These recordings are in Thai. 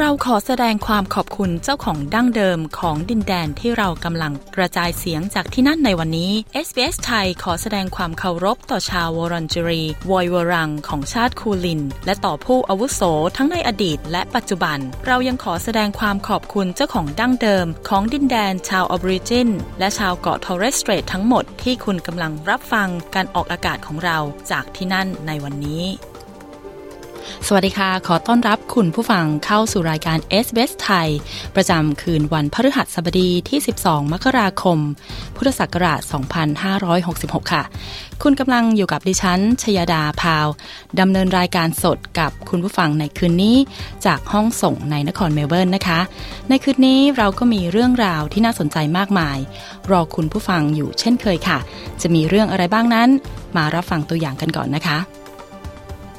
เราขอแสดงความขอบคุณเจ้าของดั้งเดิมของดินแดนที่เรากำลังกระจายเสียงจากที่นั่นในวันนี้ SBS ไทยขอแสดงความเคารพต่อชาววอรันจรีวอยวรังของชาติคูลิน และต่อผู้อาวุโสทั้งในอดีตและปัจจุบัน เรายังขอแสดงความขอบคุณเจ้าของดั้งเดิมของดินแดนชาวออบริจินและชาวเกาะทอร์เรสเตรททั้งหมดที่คุณกำลังรับฟังการออกอากาศของเราจากที่นั่นในวันนี้ สวัสดีค่ะ ขอต้อนรับคุณผู้ฟังเข้าสู่รายการ s อ s ไทย ประจำคืนวันพฤหัสบดีที่ 12 มกราคม พุทธศักราช 2566 ค่ะ คุณกำลังอยู่กับดิฉัน ชยดาพาว ดำเนินรายการสดกับคุณผู้ฟังในคืนนี้ จากห้องส่งในนครเมลเบิร์นนะคะ ในคืนนี้เราก็มีเรื่องราวที่น่าสนใจมากมาย รอคุณผู้ฟังอยู่เช่นเคยค่ะ จะมีเรื่องอะไรบ้างนั้น มารับฟังตัวอย่างกันก่อนนะคะ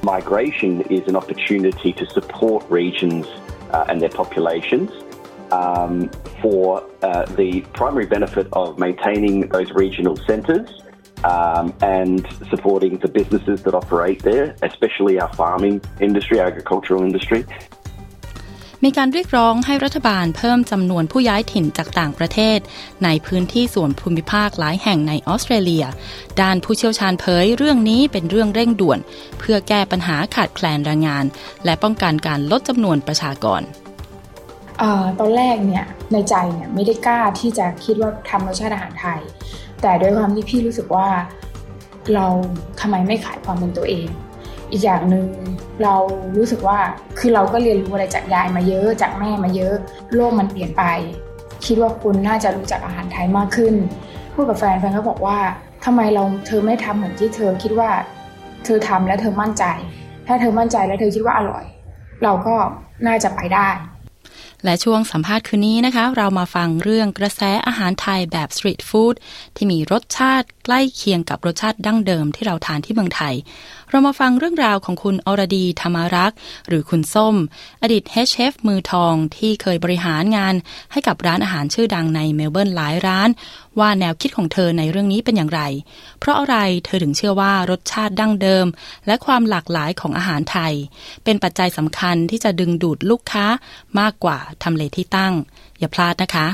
migration is an opportunity to support regions uh, and their populations um, for uh, the primary benefit of maintaining those regional centres um, and supporting the businesses that operate there, especially our farming industry, agricultural industry. มีการเรียกร้องให้รัฐบาลเพิ่มจำนวนผู้ย้ายถิ่นจากต่างประเทศ ในพื้นที่ส่วนภูมิภาคหลายแห่งในออสเตรเลีย ด้านผู้เชี่ยวชาญเผยเรื่องนี้เป็นเรื่องเร่งด่วน เพื่อแก้ปัญหาขาดแคลนแรงงาน และป้องกันการลดจำนวนประชากรอตอนแรกเนี่ยในใจเนี่ยไม่ได้กล้าที่จะคิดว่าทำรสชาติอาหารไทย แต่ด้วยความที่พี่รู้สึกว่าเราทำไมไม่ขายความเป็นตัวเอง อีกอย่างหนึ่งเรารู้สึกว่าคือเราก็เรียนรู้อะไรจากยายมาเยอะจากแม่มาเยอะ โลกมันเปลี่ยนไป คิดว่าคุณน่าจะรู้จักอาหารไทยมากขึ้นพูดกับแฟนแฟนก็บอกว่าทำไมเราเธอไม่ทำเหมือนที่เธอคิดว่า เธอทำแล้วเธอมั่นใจ ถ้าเธอมั่นใจแล้วเธอคิดว่าอร่อย เราก็น่าจะไปได้และช่วงสัมภาษณ์คืนนี้นะคะ เรามาฟังเรื่องกระแสอาหารไทยแบบสตรีทฟู้ดที่มีรสชาติ ใกล้เคียงกับรสชาติดั้งเดิมที่เราทานที่เมืองไทย เรามาฟังเรื่องราวของคุณอรดีธรรมารักษ์หรือคุณส้ม อดีตเฮชเชฟมือทองที่เคยบริหารงานให้กับร้านอาหารชื่อดังในเมลเบิร์นหลายร้าน ว่าแนวคิดของเธอในเรื่องนี้เป็นอย่างไร เพราะอะไรเธอถึงเชื่อว่ารสชาติดั้งเดิม และความหลากหลายของอาหารไทย เป็นปัจจัยสำคัญที่จะดึงดูดลูกค้ามากกว่าทำเลที่ตั้ง อย่าพลาดนะคะ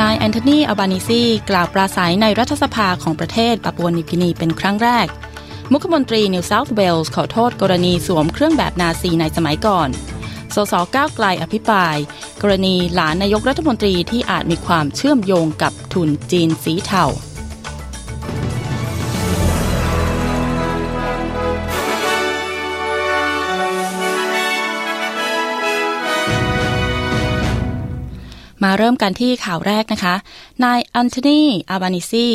นายแอนโทนีอัลบานิซีกล่าวปราศัยในรัฐสภาของประเทศปาปัวนิวกินีเป็นครั้งแรก มุขมนตรีนิวเซาท์เวลส์ขอโทษกรณีสวมเครื่องแบบนาซีในสมัยก่อน สส. ก้าวไกลอภิปราย กรณีหลานนายกรัฐมนตรีที่อาจมีความเชื่อมโยงกับทุนจีนสีเทา มาเริ่มกันที่ข่าวแรกนะคะ นายแอนโทนี อัลบานิซี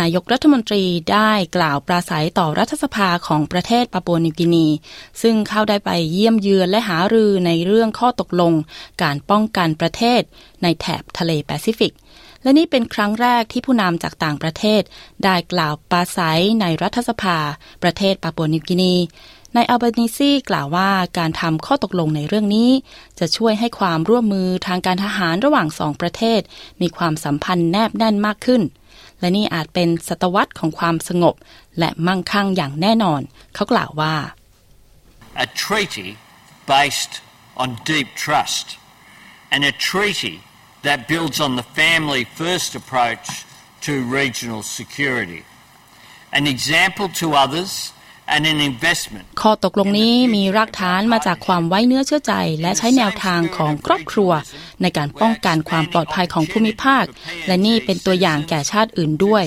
นายกรัฐมนตรีได้กล่าวปราศรัยต่อรัฐสภาของประเทศปาปัวนิวกินี ซึ่งเขาได้ไปเยี่ยมเยือนและหารือในเรื่องข้อตกลง การป้องกันประเทศในแถบทะเลแปซิฟิก และนี่เป็นครั้งแรกที่ผู้นำจากต่างประเทศ ได้กล่าวปราศรัยในรัฐสภา ประเทศปาปัวนิวกินี นายอัลบานิซีกล่าวว่าการทำข้อตกลงในเรื่องนี้ จะช่วยให้ความร่วมมือทางการทหารระหว่างสองประเทศ มีความสัมพันธ์แนบแน่นมากขึ้น และนี่อาจเป็นศตวรรษของความสงบ และมั่งคั่งอย่างแน่นอน เขากล่าวว่า A treaty based on deep trust and a treaty that builds on the family first approach to regional security an example to others. ข้อตกลงนี้มีรากฐานมาจากความไว้เนื้อเชื่อใจ และใช้แนวทางของครอบครัว ในการป้องกันความปลอดภัยของภูมิภาค และนี่เป็นตัวอย่างแก่ชาติอื่นด้วย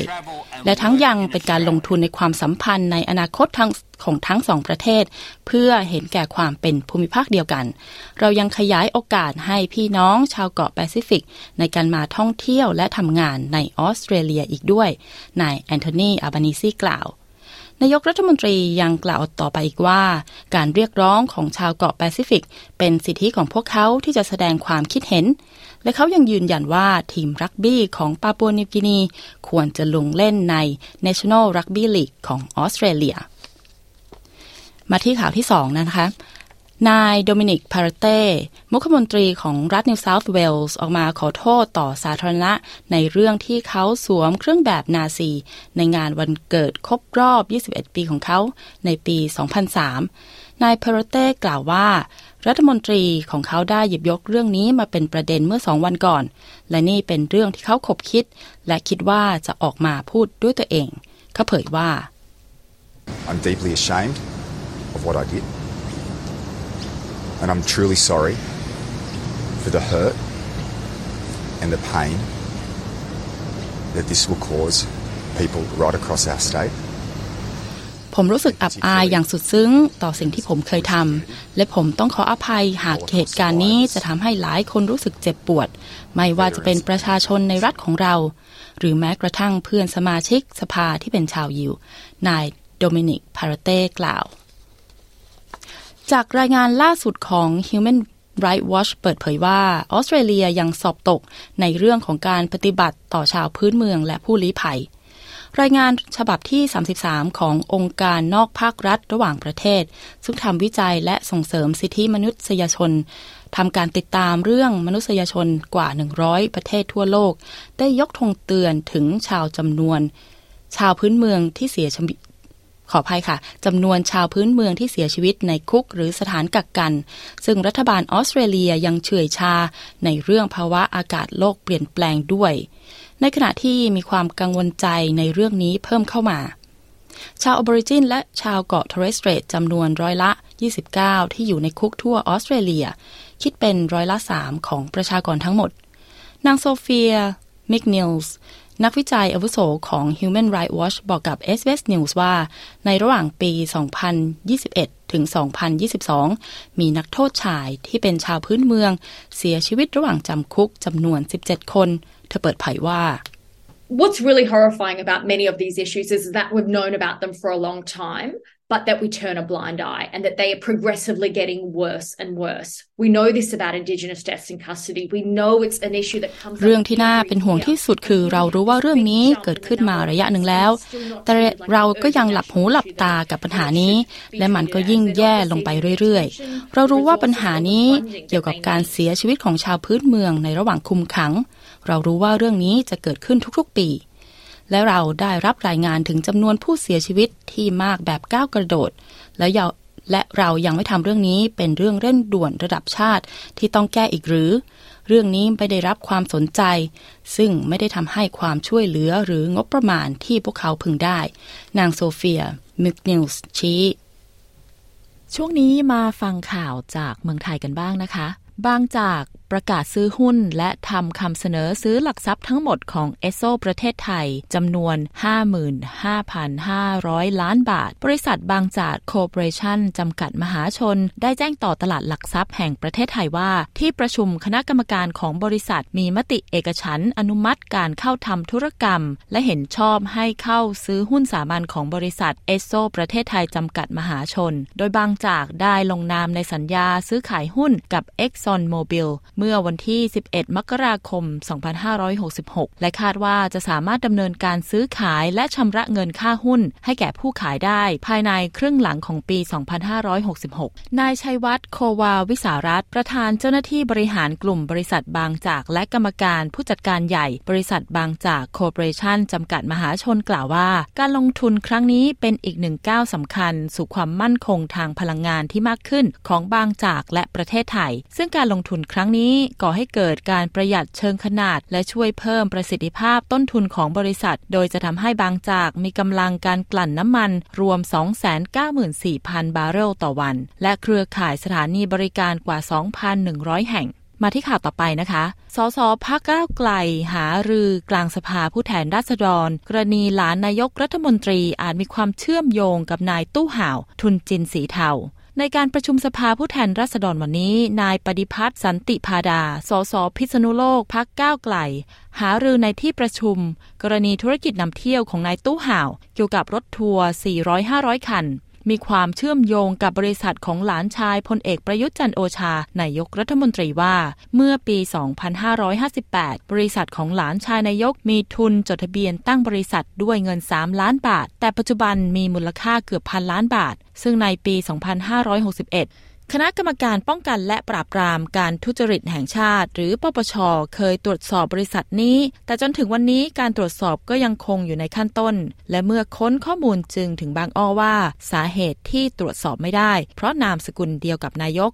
และทั้งยังเป็นการลงทุนในความสัมพันธ์ในอนาคตทั้งของทั้งสองประเทศ เพื่อเห็นแก่ความเป็นภูมิภาคเดียวกัน เรายังขยายโอกาสให้พี่น้องชาวเกาะแปซิฟิก ในการมาท่องเที่ยวและทำงานในออสเตรเลียอีกด้วยนายแอนโทนีอัลบานิซีกล่าว นายกรัฐมนตรียังกล่าวต่อไปอีกว่า การเรียกร้องของชาวเกาะแปซิฟิก เป็นสิทธิของพวกเขาที่จะแสดงความคิดเห็น และเขายังยืนยันว่าทีมรักบี้ของปาปัวนิวกินี ควรจะลงเล่นใน National Rugby League ของออสเตรเลีย มาที่ข่าวที่สองนะคะ นายโดมินิกพาราเต้มุขมนตรีของรัฐนิวเซาท์เวลส์ออกมาขอโทษต่อสาธารณะ ในเรื่องที่เขาสวมเครื่องแบบนาซี ในงานวันเกิดครบรอบ 21 ปีของเขาในปี 2003 นายพาราเต้กล่าวว่า รัฐมนตรีของเขาได้หยิบยกเรื่องนี้มาเป็นประเด็นเมื่อสองวันก่อน และนี่เป็นเรื่องที่เขาขบคิด และคิดว่าจะออกมาพูดด้วยตัวเอง เขาเผยว่า I'm deeply ashamed of what I did. And I'm truly sorry for the hurt and the pain that this will cause people right across our state. ผมรู้สึกอับอายอย่างสุดซึ้งต่อสิ่งที่ผมเคยทำและผมต้องขออภัยหากเหตุการณ์นี้จะทำให้หลายคนรู้สึกเจ็บปวด ไม่ว่าจะเป็นประชาชนในรัฐของเรา หรือแม้กระทั่งเพื่อนสมาชิกสภาที่เป็นชาวยิวนายโดมินิกพาราเต้กล่าว จากรายงานล่าสุดของ Human Rights Watch เปิดเผยว่าออสเตรเลียยังสอบตกในเรื่องของการปฏิบัติต่อชาวพื้นเมืองและผู้ลี้ภัย รายงานฉบับที่ 33 ขององค์การนอกภาครัฐระหว่างประเทศ ซึ่งทำวิจัยและส่งเสริมสิทธิมนุษยชนทำการติดตามเรื่องมนุษยชนกว่า 100 ประเทศทั่วโลก ได้ยกธงเตือนถึงชาวจำนวน ชาวพื้นเมืองที่เสียชีวิต ขออภัยค่ะจำนวนชาวพื้นเมืองที่เสียชีวิตในคุกหรือสถานกักกัน ซึ่งรัฐบาลออสเตรเลียยังเฉื่อยชา ในเรื่องภาวะอากาศโลกเปลี่ยนแปลงด้วย ในขณะที่มีความกังวลใจในเรื่องนี้เพิ่มเข้ามา ชาวอะบอริจินและชาวเกาะทอร์เรสเตรตจำนวนร้อยละ 29 ที่อยู่ในคุกทั่วออสเตรเลีย คิดเป็นร้อยละ 3 ของประชากรทั้งหมดนางโซเฟียมิกนิลส์ นักวิจัยอาวุโสของ Human Rights Watch บอกกับ SBS News ว่า ในระหว่างปี 2021 ถึง 2022 มีนักโทษชายที่เป็นชาวพื้นเมือง เสียชีวิตระหว่างจำคุกจำนวน 17 คน เธอเปิดเผยว่า What's really horrifying about many of these issues is that we've known about them for a long time, but that we turn a blind eye and that they are progressively getting worse and worse. We know this about Indigenous deaths in custody. We know it's an issue that comes เรื่องที่น่าเป็นห่วงที่สุดคือเรารู้ว่าเรื่องนี้เกิดขึ้นมาระยะหนึ่งแล้ว แต่เราก็ยังหลับหูหลับตากับปัญหานี้ และมันก็ยิ่งแย่ลงไปเรื่อยๆ เรารู้ว่าปัญหานี้เกี่ยวกับการเสียชีวิตของชาวพื้นเมืองในระหว่างคุมขัง เรารู้ว่าเรื่องนี้จะเกิดขึ้นทุกๆปี และเราได้รับรายงานถึงจำนวนผู้เสียชีวิตที่มากแบบก้าวกระโดด และยาและเรายังไม่ทำเรื่องนี้เป็นเรื่องเร่งด่วนระดับชาติที่ต้องแก้อีกหรือ เรื่องนี้ไม่ได้รับความสนใจ ซึ่งไม่ได้ทำให้ความช่วยเหลือหรืองบประมาณที่พวกเขาพึงได้ นางโซเฟียมิกนิลส์ชี้ช่วงนี้มาฟังข่าวจากเมืองไทยกันบ้างนะคะ บางจาก ประกาศซื้อหุ้น และทำคำเสนอซื้อหลักทรัพย์ทั้งหมดของเอสโซประเทศไทยจำนวน 55,500 ล้านบาท บริษัทบางจากคอร์ปอเรชั่นจำกัดมหาชน ได้แจ้งต่อตลาดหลักทรัพย์แห่งประเทศไทยว่า ที่ประชุมคณะกรรมการของบริษัทมีมติเอกฉันอนุมัติการเข้าทำธุรกรรม และเห็นชอบให้เข้าซื้อหุ้นสามัญของบริษัทเอสโซประเทศไทยจำกัดมหาชน โดยบางจากได้ลงนามในสัญญาซื้อขายหุ้นกับ Exxon Mobil เมื่อวันที่ 11 มกราคม 2566 และคาดว่าจะสามารถดำเนินการซื้อขายและชำระเงินค่าหุ้น ให้แก่ผู้ขายได้ภายในครึ่งหลังของปี 2566 นายชัยวัฒน์โควาวิสารัตประธานเจ้าหน้าที่บริหารกลุ่มบริษัทบางจาก และกรรมการผู้จัดการใหญ่บริษัทบางจากโคร์ปอเรชั่นจำกัดมหาชนกล่าวว่า การลงทุนครั้งนี้เป็นอีกหนึ่งก้าวสำคัญ สู่ความมั่นคงทางพลังงานที่มากขึ้นของบางจากและประเทศไทย ซึ่งการลงทุนครั้งนี้นี้ก่อให้เกิดการประหยัดเชิงขนาด และช่วยเพิ่มประสิทธิภาพต้นทุนของบริษัท โดยจะทำให้บางจากมีกำลังการกลั่นน้ำมันรวม 294,000 บาร์เรลต่อวัน และเครือข่ายสถานีบริการกว่า 2,100 แห่งมาที่ข่าวต่อไปนะคะ สสพักก้าวไกล หารือกลางสภาผู้แทนราษฎร กรณีหลานนายกรัฐมนตรีอาจมีความเชื่อมโยงกับนายตู้ห่าว ทุนจินสีเทา ในการประชุมสภาผู้แทนราษฎรวันนี้ นายปฏิพัฒน์สันติพาดา สสพิษณุโลกพักก้าวไกล หารือในที่ประชุม กรณีธุรกิจนำเที่ยวของนายตู้ห่าว เกี่ยวกับรถทัวร์400-500 คัน มีความเชื่อมโยงกับบริษัทของหลานชายพลเอกประยุทธ์จันโอชานายกรัฐมนตรีว่า เมื่อปี 2558 บริษัทของหลานชายนายกมีทุนจดทะเบียนตั้งบริษัทด้วยเงิน 3 ล้านบาท แต่ปัจจุบันมีมูลค่าเกือบพันล้านบาท ซึ่งในปี 2561 คณะกรรมการป้องกันและปราบปรามการทุจริตแห่งชาติ หรือปปช เคยตรวจสอบบริษัทนี้ แต่จนถึงวันนี้การตรวจสอบก็ยังคงอยู่ในขั้นต้น และเมื่อค้นข้อมูลจึงถึงบางอ้อว่า สาเหตุที่ตรวจสอบไม่ได้ เพราะนามสกุลเดียวกับนายก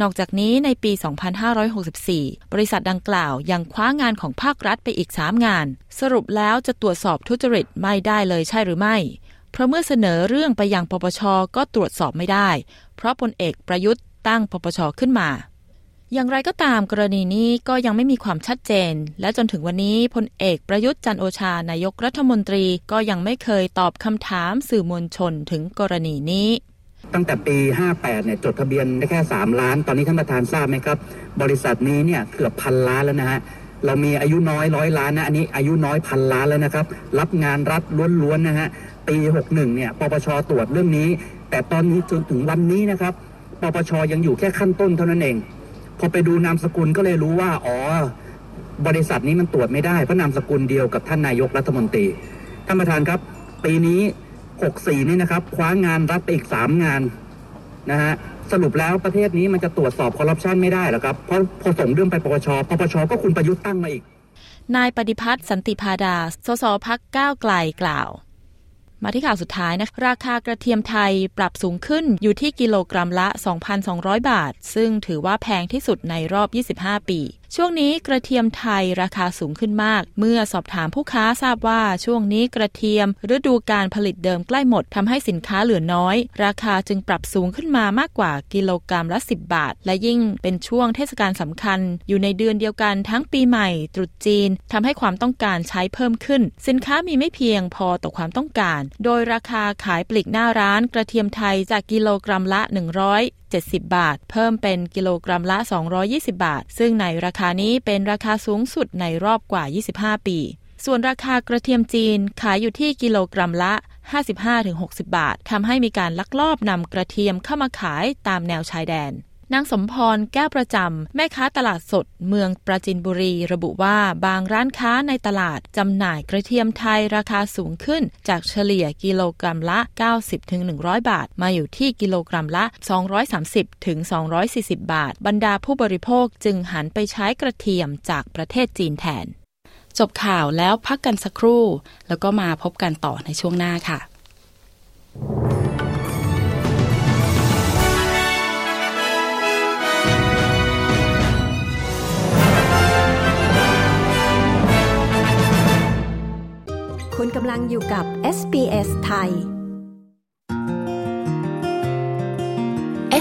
นอกจากนี้ในปี 2564 บริษัทดังกล่าวยังคว้างานของภาครัฐไปอีก 3 งาน สรุปแล้วจะตรวจสอบทุจริตไม่ได้เลยใช่หรือไม่เพราะเมื่อเสนอเรื่องไปยังปปชก็ตรวจสอบไม่ได้ เพราะพลเอกประยุทธ์ตั้งปปชขึ้นมา อย่างไรก็ตามกรณีนี้ก็ยังไม่มีความชัดเจน และจนถึงวันนี้พลเอกประยุทธ์จันโอชานายกรัฐมนตรีก็ยังไม่เคยตอบคำถามสื่อมวลชนถึงกรณีนี้ตั้งแต่ปี 58 เนี่ย จดทะเบียนได้แค่ 3 ล้าน ตอนนี้ท่านประธานทราบไหมครับ บริษัทนี้เนี่ยเกือบพันล้านแล้วนะฮะ เรามีอายุน้อยร้อยล้านนะ อันนี้อายุน้อยพันล้านแล้วนะครับ รับงานรัฐล้วนๆนะฮะ ปี 61 เนี่ย ปปชตรวจเรื่องนี้ แต่ตอนนี้จนถึงวันนี้นะครับปปชยังอยู่แค่ขั้นต้นเท่านั้นเอง พอไปดูนามสกุลก็เลยรู้ว่าอ๋อบริษัทนี้มันตรวจไม่ได้เพราะนามสกุลเดียวกับท่านนายกรัฐมนตรีท่านประธานครับ ปีนี้ 64 นี่นะครับ คว้างานรัฐไปอีก 3 งานนะฮะสรุปแล้วประเทศนี้มันจะตรวจสอบคอร์รัปชันไม่ได้หรอครับ เพราะพอส่งเรื่องไปปปชปปชก็คุณประยุทธ์ตั้งมาอีก นายปฏิพัฒน์สันติพาดา สสพักก้าวไกลกล่าว มาที่ข่าวสุดท้ายนะราคากระเทียมไทยปรับสูงขึ้นอยู่ที่กิโลกรัมละ 2,200 บาท ซึ่งถือว่าแพงที่สุดในรอบ 25 ปี ช่วงนี้กระเทียมไทยราคาสูงขึ้นมาก เมื่อสอบถามผู้ค้าทราบว่าช่วงนี้กระเทียมฤดูการผลิตเดิมใกล้หมดทำให้สินค้าเหลือน้อย ราคาจึงปรับสูงขึ้นมามากกว่ากิโลกรัมละ 10 บาท และยิ่งเป็นช่วงเทศกาลสำคัญ อยู่ในเดือนเดียวกันทั้งปีใหม่ตรุษจีนทำให้ความต้องการใช้เพิ่มขึ้น สินค้ามีไม่เพียงพอต่อความต้องการ โดยราคาขายปลีกหน้าร้านกระเทียมไทยจากกิโลกรัมละ 70 บาท เพิ่มเป็นกิโลกรัมละ 220 บาท ซึ่งในราคานี้เป็นราคาสูงสุดในรอบกว่า 25 ปี ส่วนราคากระเทียมจีนขายอยู่ที่กิโลกรัมละ 55-60 บาททำให้มีการลักลอบนำกระเทียมเข้ามาขายตามแนวชายแดน นางสมพรแก้วประจำ แม่ค้าตลาดสดเมืองปราจินบุรี ระบุว่าบางร้านค้าในตลาดจำหน่ายกระเทียมไทยราคาสูงขึ้น จากเฉลี่ยกิโลกรัมละ 90-100 บาท มาอยู่ที่กิโลกรัมละ 230-240 บาท บรรดาผู้บริโภคจึงหันไปใช้กระเทียมจากประเทศจีนแทน จบข่าวแล้วพักกันสักครู่ แล้วก็มาพบกันต่อในช่วงหน้าค่ะ คุณกำลังอยู่กับ SBS ไทย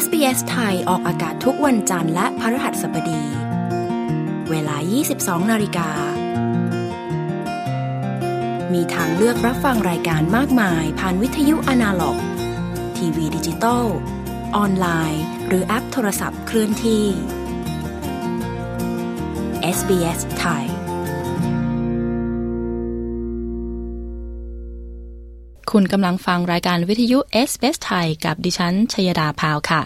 SBS ไทยออกอากาศทุกวันจันทร์และพฤหัสบดี เวลา 22 นาฬิกา มีทางเลือกรับฟังรายการมากมายผ่านวิทยุอนาล็อก ทีวีดิจิตอล ออนไลน์ หรือแอปโทรศัพท์เคลื่อนที่ SBS ไทย คุณกำลังฟังรายการวิทยุ s อ s ไทยกับดิฉันชยดาพาวค่ะ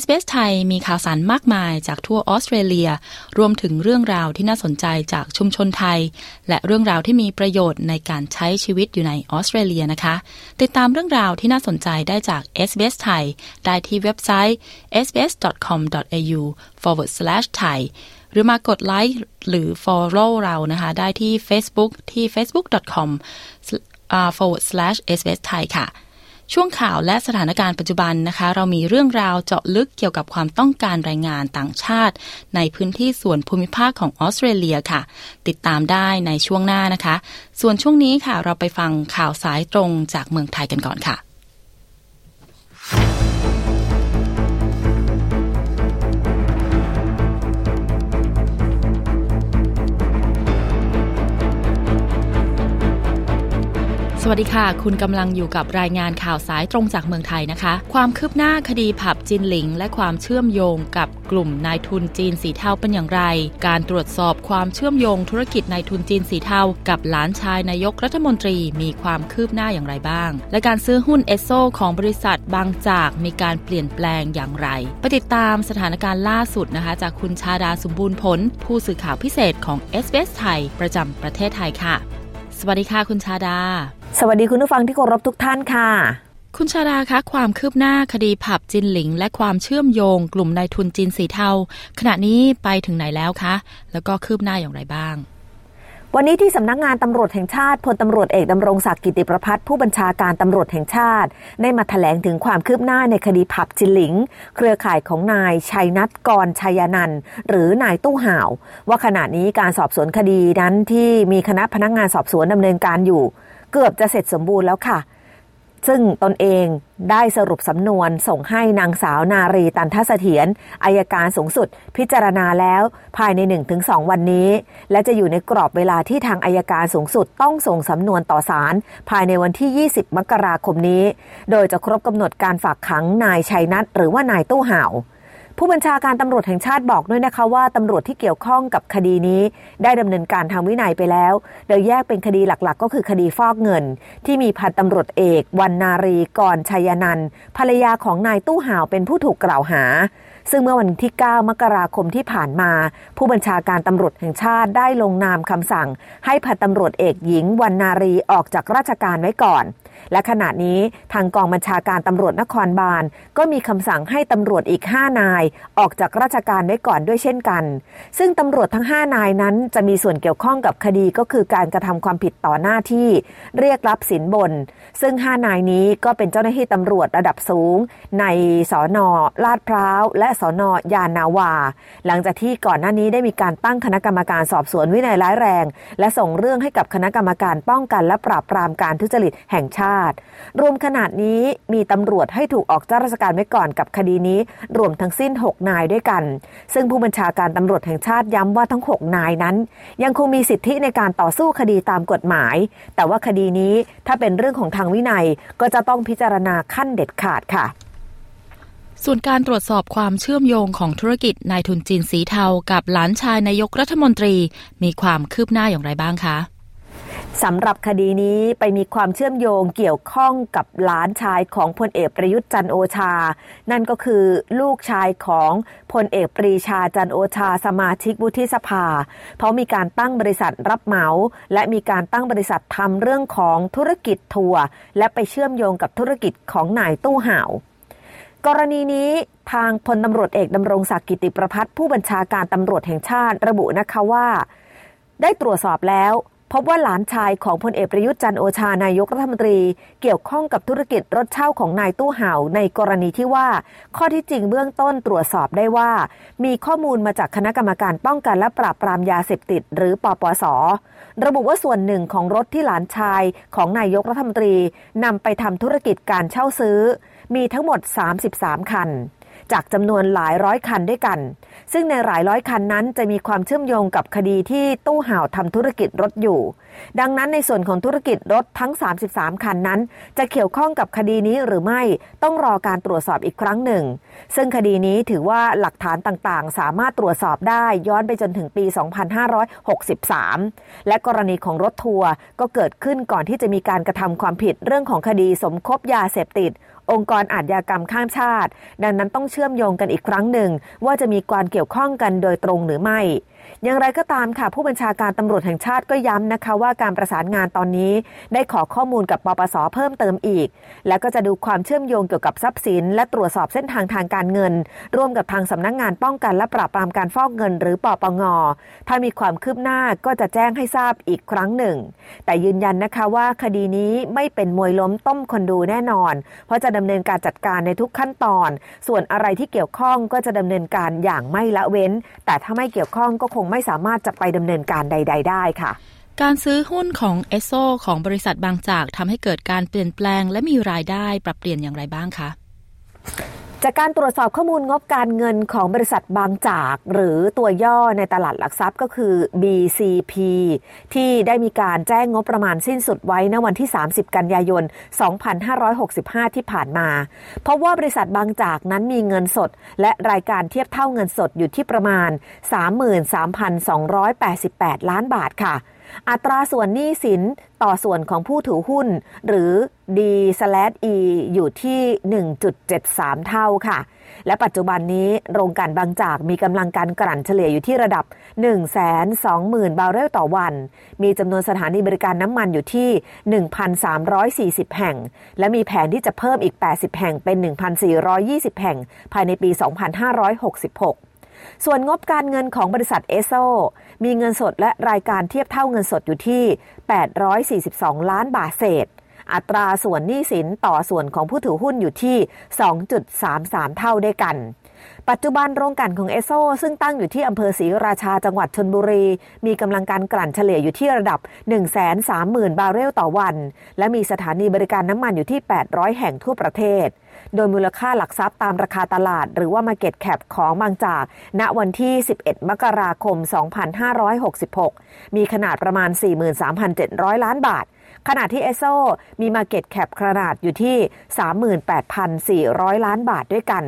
s อ s ไทยมีข่าวสารมากมายจากทั่วออสเตรเลีย รวมถึงเรื่องราวที่น่าสนใจจากชุมชนไทย และเรื่องราวที่มีประโยชน์ในการใช้ชีวิตอยู่ในออสเตรเลียนะคะ ติดตามเรื่องราวที่น่าสนใจได้จาก s อ s ไทยได้ที่เว็บไซต์ sbs.com.au forward slash thai หรือมากดไลค์หรือ follow เรานะคะ ได้ที่ Facebook ที่ facebook.com forward slash sbs ไทยค่ะ ช่วงข่าวและสถานการณ์ปัจจุบันนะคะ เรามีเรื่องราวเจาะลึกเกี่ยวกับความต้องการแรงงานต่างชาติ ในพื้นที่ส่วนภูมิภาคของออสเตรเลียค่ะ ติดตามได้ในช่วงหน้านะคะ ส่วนช่วงนี้ค่ะ เราไปฟังข่าวสายตรงจากเมืองไทยกันก่อนค่ะ วัสดีค่ะ คุณกำลังอยู่กับรายงานข่าวสายตรงจากเมืองไทยนะคะ ความคืบหน้าคดีผับจินหลิง และความเชื่อมโยงกับกลุ่มนายทุนจีนสีเทาเป็นอย่างไร การตรวจสอบความเชื่อมโยงธุรกิจนายทุนจีนสีเทากับหลานชายนายกรัฐมนตรีมีความคืบหน้าอย่างไรบ้าง และการซื้อหุ้นเอสโซของบริษัทบางจากมีการเปลี่ยนแปลงอย่างไรไปติดตามสถานการณ์ล่าสุดนะคะ จากคุณชาดาสมบูรณ์ผล ผู้สื่อข่าวพิเศษของ s อ s ไทยประจำประเทศไทยค่ะ สวัสดีค่ะคุณชาดา สวัสดีคุณผู้ฟังที่เคารพทุกท่านค่ะ คุณชาดาคะความคืบหน้าคดีผับจินหลิง และความเชื่อมโยงกลุ่มนายทุนจีนสีเทา ขณะนี้ไปถึงไหนแล้วคะ แล้วก็คืบหน้าอย่างไรบ้าง วันนี้ที่สำนักงานตำรวจแห่งชาติพลตำรวจเอกดำรงศักดิ์กิติประพัฒน์ผู้บัญชาการตำรวจแห่งชาติ ได้มาถแถลงถึงความคืบหน้าในคดีผับจินหลิง เครือข่ายของนายชัยนัทกรชัยนันหรือนายตู้ห่าว ว่าขณะนี้การสอบสวนคดีนั้นที่มีคณะพนักงงานสอบสวนดำเนินการอยู่ เกือบจะเสร็จสมบูรณ์แล้วค่ะ ซึ่งตนเองได้สรุปสำนวนส่งให้นางสาวนารีตันทเสถียรอายการสูงสุดพิจารณาแล้วภายใน 1-2 วันนี้ และจะอยู่ในกรอบเวลาที่ทางอายการสูงสุดต้องส่งสำนวนต่อศาลภายในวันที่ 20 มกราคมนี้ โดยจะครบกำหนดการฝากขังนายชัยนัทหรือว่านายตู้ห่าว ผู้บัญชาการตำรวจแห่งชาติบอกด้วยนะคะว่าตำรวจที่เกี่ยวข้องกับคดีนี้ ได้ดำเนินการทางวินัยไปแล้ว โดยแยกเป็นคดีหลักๆ ก็คือคดีฟอกเงิน ที่มีพันตำรวจเอกวันนารีกรชัยนันภรรยาของนายตู้ห่าวเป็นผู้ถูกกล่าวหา ซึ่งเมื่อวันที่ 9 มกราคมที่ผ่านมา ผู้บัญชาการตำรวจแห่งชาติได้ลงนามคำสั่ง ให้พันตำรวจเอกหญิงวันนารีออกจากราชการไว้ก่อน และขณะนี้ทางกองบัญชาการตำรวจนครบาล ก็มีคำสั่งให้ตำรวจอีก 5 นาย ออกจากราชการไว้ก่อนด้วยเช่นกัน ซึ่งตำรวจทั้ง 5 นายนั้น จะมีส่วนเกี่ยวข้องกับคดีก็คือการกระทำความผิดต่อหน้าที่ เรียกรับสินบน ซึ่ง 5 นายนี้ก็เป็นเจ้าหน้าที่ตำรวจระดับสูง ในสอนอลาดพร้าว และสอนอยานาวา หลังจากที่ก่อนหน้านี้ได้มีการตั้งคณะกรรมการสอบสวนวินัยร้ายแรง และส่งเรื่องให้กับคณะกรรมการป้องกันและปราบปรามการทุจริตแห่งชาติ รวมขนาดนี้มีตำรวจให้ถูกออกจากราชการไว้ก่อนกับคดีนี้ รวมทั้งสิ้น 6 นายด้วยกัน ซึ่งผู้บัญชาการตำรวจแห่งชาติย้ำว่าทั้ง 6 นายนั้น ยังคงมีสิทธิในการต่อสู้คดีตามกฎหมาย แต่ว่าคดีนี้ถ้าเป็นเรื่องของทางวินัยก็จะต้องพิจารณาขั้นเด็ดขาดค่ะส่วนการตรวจสอบความเชื่อมโยงของธุรกิจนายทุนจีนสีเทากับหลานชายนายกรัฐมนตรี มีความคืบหน้าอย่างไรบ้างคะ สำหรับคดีนี้ไปมีความเชื่อมโยงเกี่ยวข้องกับหลานชายของพลเอกประยุทธ์จันโอชา นั่นก็คือลูกชายของพลเอกปรีชาจันโอชาสมาชิกวุฒิสภา เพราะมีการตั้งบริษัทรับเหมา และมีการตั้งบริษัททำเรื่องของธุรกิจทัวร์และไปเชื่อมโยงกับธุรกิจของนายตู้ห่าวกรณีนี้ทางพลตำรวจเอกดำรงศักดิ์กิติประพัฒผู้บัญชาการตำรวจแห่งชาติระบุนะคะว่า ได้ตรวจสอบแล้ว พบว่าหลานชายของพลเอกประยุทธ์จันโอชานายกรัฐมนตรี เกี่ยวข้องกับธุรกิจรถเช่าของนายตู้เห่าในกรณีที่ว่า ข้อที่จริงเบื้องต้นตรวจสอบได้ว่า มีข้อมูลมาจากคณะกรรมการป้องกันและปราบปรามยาเสพติด หรือปปส ระบุว่าส่วนหนึ่งของรถที่หลานชายของนายกรัฐมนตรีนำไปทำธุรกิจการเช่าซื้อ มีทั้งหมด 33 คัน จากจำนวนหลายร้อยคันด้วยกัน ซึ่งในหลายร้อยคันนั้นจะมีความเชื่อมโยงกับคดีที่ตู้ห่าวทำธุรกิจรถอยู่ ดังนั้นในส่วนของธุรกิจรถทั้ง 33 คันนั้น จะเกี่ยวข้องกับคดีนี้หรือไม่ต้องรอการตรวจสอบอีกครั้งหนึ่ง ซึ่งคดีนี้ถือว่าหลักฐานต่างๆ สามารถตรวจสอบได้ย้อนไปจนถึงปี 2563 และกรณีของรถทัวร์ก็เกิดขึ้นก่อนที่จะมีการกระทำความผิดเรื่องของคดีสมคบยาเสพติด องค์กรอาชญากรรมข้ามชาติ ดังนั้นต้องเชื่อมโยงกันอีกครั้งหนึ่ง ว่าจะมีการเกี่ยวข้องกันโดยตรงหรือไม่ อย่างไรก็ตามค่ะ ผู้บัญชาการตำรวจแห่งชาติก็ย้ำนะคะว่าการประสานงานตอนนี้ได้ขอข้อมูลกับปปสเพิ่มเติมอีก และก็จะดูความเชื่อมโยงเกี่ยวกับทรัพย์สิน และตรวจสอบเส้นทางทางการเงิน ร่วมกับทางสำนักงงานป้องกันและปราบปรามการฟอกเงิน หรือปปงถ้ามีความคืบหน้าก็จะแจ้งให้ทราบอีกครั้งหนึ่ง แต่ยืนยันนะคะว่าคดีนี้ไม่เป็นมวยล้มต้มคนดูแน่นอน เพราะจะดำเนินการจัดการในทุกขั้นตอน ส่วนอะไรที่เกี่ยวข้องก็จะดำเนินการอย่างไม่ละเว้น แต่ถ้าไม่เกี่ยวข้องก็คงไม่สามารถจะไปดำเนินการใด ๆ ได้ค่ะ การซื้อหุ้นของเอสโซของบริษัทบางจากทำให้เกิดการเปลี่ยนแปลงและมีรายได้ปรับเปลี่ยนอย่างไรบ้างคะ จากการตรวจสอบข้อมูลงบการเงินของบริษัทบางจาก หรือตัวย่อในตลาดหลักทรัพย์ก็คือ BCP ที่ได้มีการแจ้งงบประมาณสิ้นสุดไว้ในวันที่ 30 กันยายน 2565 ที่ผ่านมา เพราะว่าบริษัทบางจากนั้นมีเงินสด และรายการเทียบเท่าเงินสดอยู่ที่ประมาณ 33,288 ล้านบาทค่ะ อัตราส่วนหนี้สินต่อส่วนของผู้ถือหุ้น หรือ D/E อยู่ที่ 1.73 เท่าค่ะ และปัจจุบันนี้โรงการบางจากมีกำลังการกลั่นเฉลี่ยอยู่ที่ระดับ 120,000 บาร์เรลต่อวัน มีจำนวนสถานีบริการน้ำมันอยู่ที่ 1,340 แห่ง และมีแผนที่จะเพิ่มอีก 80 แห่งเป็น 1,420 แห่ง ภายในปี 2566 ส่วนงบการเงินของบริษัทเอสโซมีเงินสดและรายการเทียบเท่าเงินสดอยู่ที่ 842 ล้านบาทเศษ อัตราส่วนหนี้สินต่อส่วนของผู้ถือหุ้นอยู่ที่ 2.33 เท่าด้วยกัน ปัจจุบันโรงกลั่นของเอโซซึ่งตั้งอยู่ที่อำเภอศรีราชาจังหวัดชนบุรี มีกำลังการกลั่นเฉลี่ยอยู่ที่ระดับ 130,000 บาร์เรลต่อวัน และมีสถานีบริการน้ำมันอยู่ที่ 800 แห่งทั่วประเทศ โดยมูลค่าหลักทรัพย์ตามราคาตลาด หรือว่า Market Cap ของบางจาก ณวันที่ 11 มกราคม 2566 มีขนาดประมาณ 43,700 ล้านบาท ขณะที่เอสโซมี Market Cap ขนาดอยู่ที่ 38,400 ล้านบาทด้วยกัน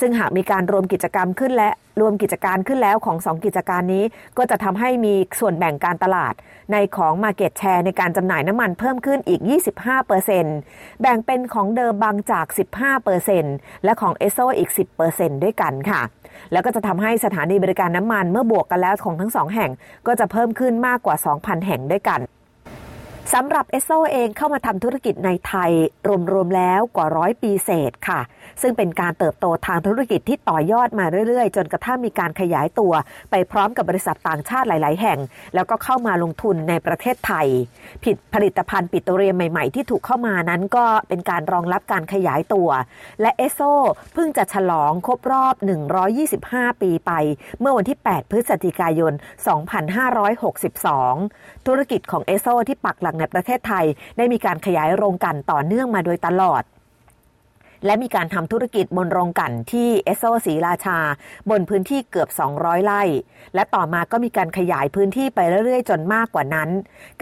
ซึ่งหากมีการรวมกิจกรรมขึ้นและรวมกิจการขึ้นแล้วของ 2 กิจการนี้ ก็จะทำให้มีส่วนแบ่งการตลาด ในของ Market Share ในการจำหน่ายน้ำมันเพิ่มขึ้นอีก 25%แบ่งเป็นของเดิมบางจาก 15%และของเอสโซอีก 10%ด้วยกันค่ะ แล้วก็จะทำให้สถานีบริการน้ำมันเมื่อบวกกันแล้วของทั้งสองแห่งก็จะเพิ่มขึ้นมากกว่า 2,000 แห่งด้วยกัน สำหรับเอสโซเองเข้ามาทำธุรกิจในไทย รวมๆแล้วกว่าร้อยปีเศษค่ะ ซึ่งเป็นการเติบโตทางธุรกิจที่ต่อยอดมาเรื่อยๆ จนกระทั่งมีการขยายตัว ไปพร้อมกับบริษัทต่างชาติหลาย ๆ แห่ง แล้วก็เข้ามาลงทุนในประเทศไทย ผิดผลิตภัณฑ์ปิโตรเลียมใหม่ ๆ ที่ถูกเข้ามานั้นก็เป็นการรองรับการขยายตัว และเอสโซเพิ่งจะฉลองครบรอบ 125 ปีไป เมื่อวันที่ 8 พฤศจิกายน 2562 ธุรกิจของเอสโซที่ปักหลักในประเทศไทย ได้มีการขยายโรงกันต่อเนื่องมาโดยตลอดและมีการทำธุรกิจบนโรงกันที่เอสโซศรีราชา บนพื้นที่เกือบ 200 ไร่ และต่อมาก็มีการขยายพื้นที่ไปเรื่อยๆ จนมากกว่านั้น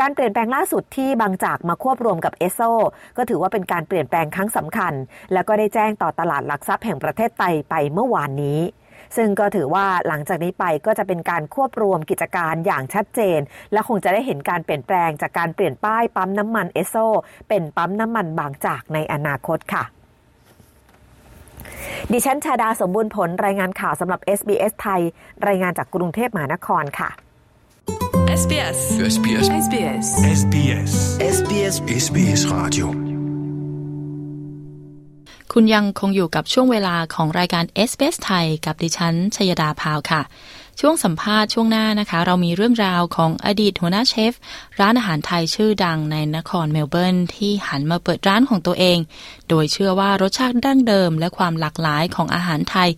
การเปลี่ยนแปลงล่าสุดที่บางจากมาควบรวมกับเอสโซก็ถือว่าเป็นการเปลี่ยนแปลงครั้งสำคัญ แล้วก็ได้แจ้งต่อตลาดหลักทรัพย์แห่งประเทศไทยไปเมื่อวานนี้ ซึ่งก็ถือว่าหลังจากนี้ไปก็จะเป็นการควบรวมกิจการอย่างชัดเจน และคงจะได้เห็นการเปลี่ยนแปลงจากการเปลี่ยนป้ายปั๊มน้ำมันเอสโซเป็นปั๊มน้ำมันบางจากในอนาคตค่ะดิฉันชาดาสมบูรณ์ผลรายงานข่าวสำหรับ SBS ไทย รายงานจากกรุงเทพมหานครค่ะ SBS SBS SBS SBS SBS SBS Radio คุณยังคงอยู่กับช่วงเวลาของรายการเอสเปสไทยกับดิฉันชยดาพาวค่ะ ช่วงสัมภาษณ์ช่วงหน้านะคะ เรามีเรื่องราวของอดีตหัวหน้าเชฟ ร้านอาหารไทยชื่อดังในนครเมลเบิร์นที่หันมาเปิดร้านของตัวเอง โดยเชื่อว่ารสชาติดั้งเดิม และความหลากหลายของอาหารไทย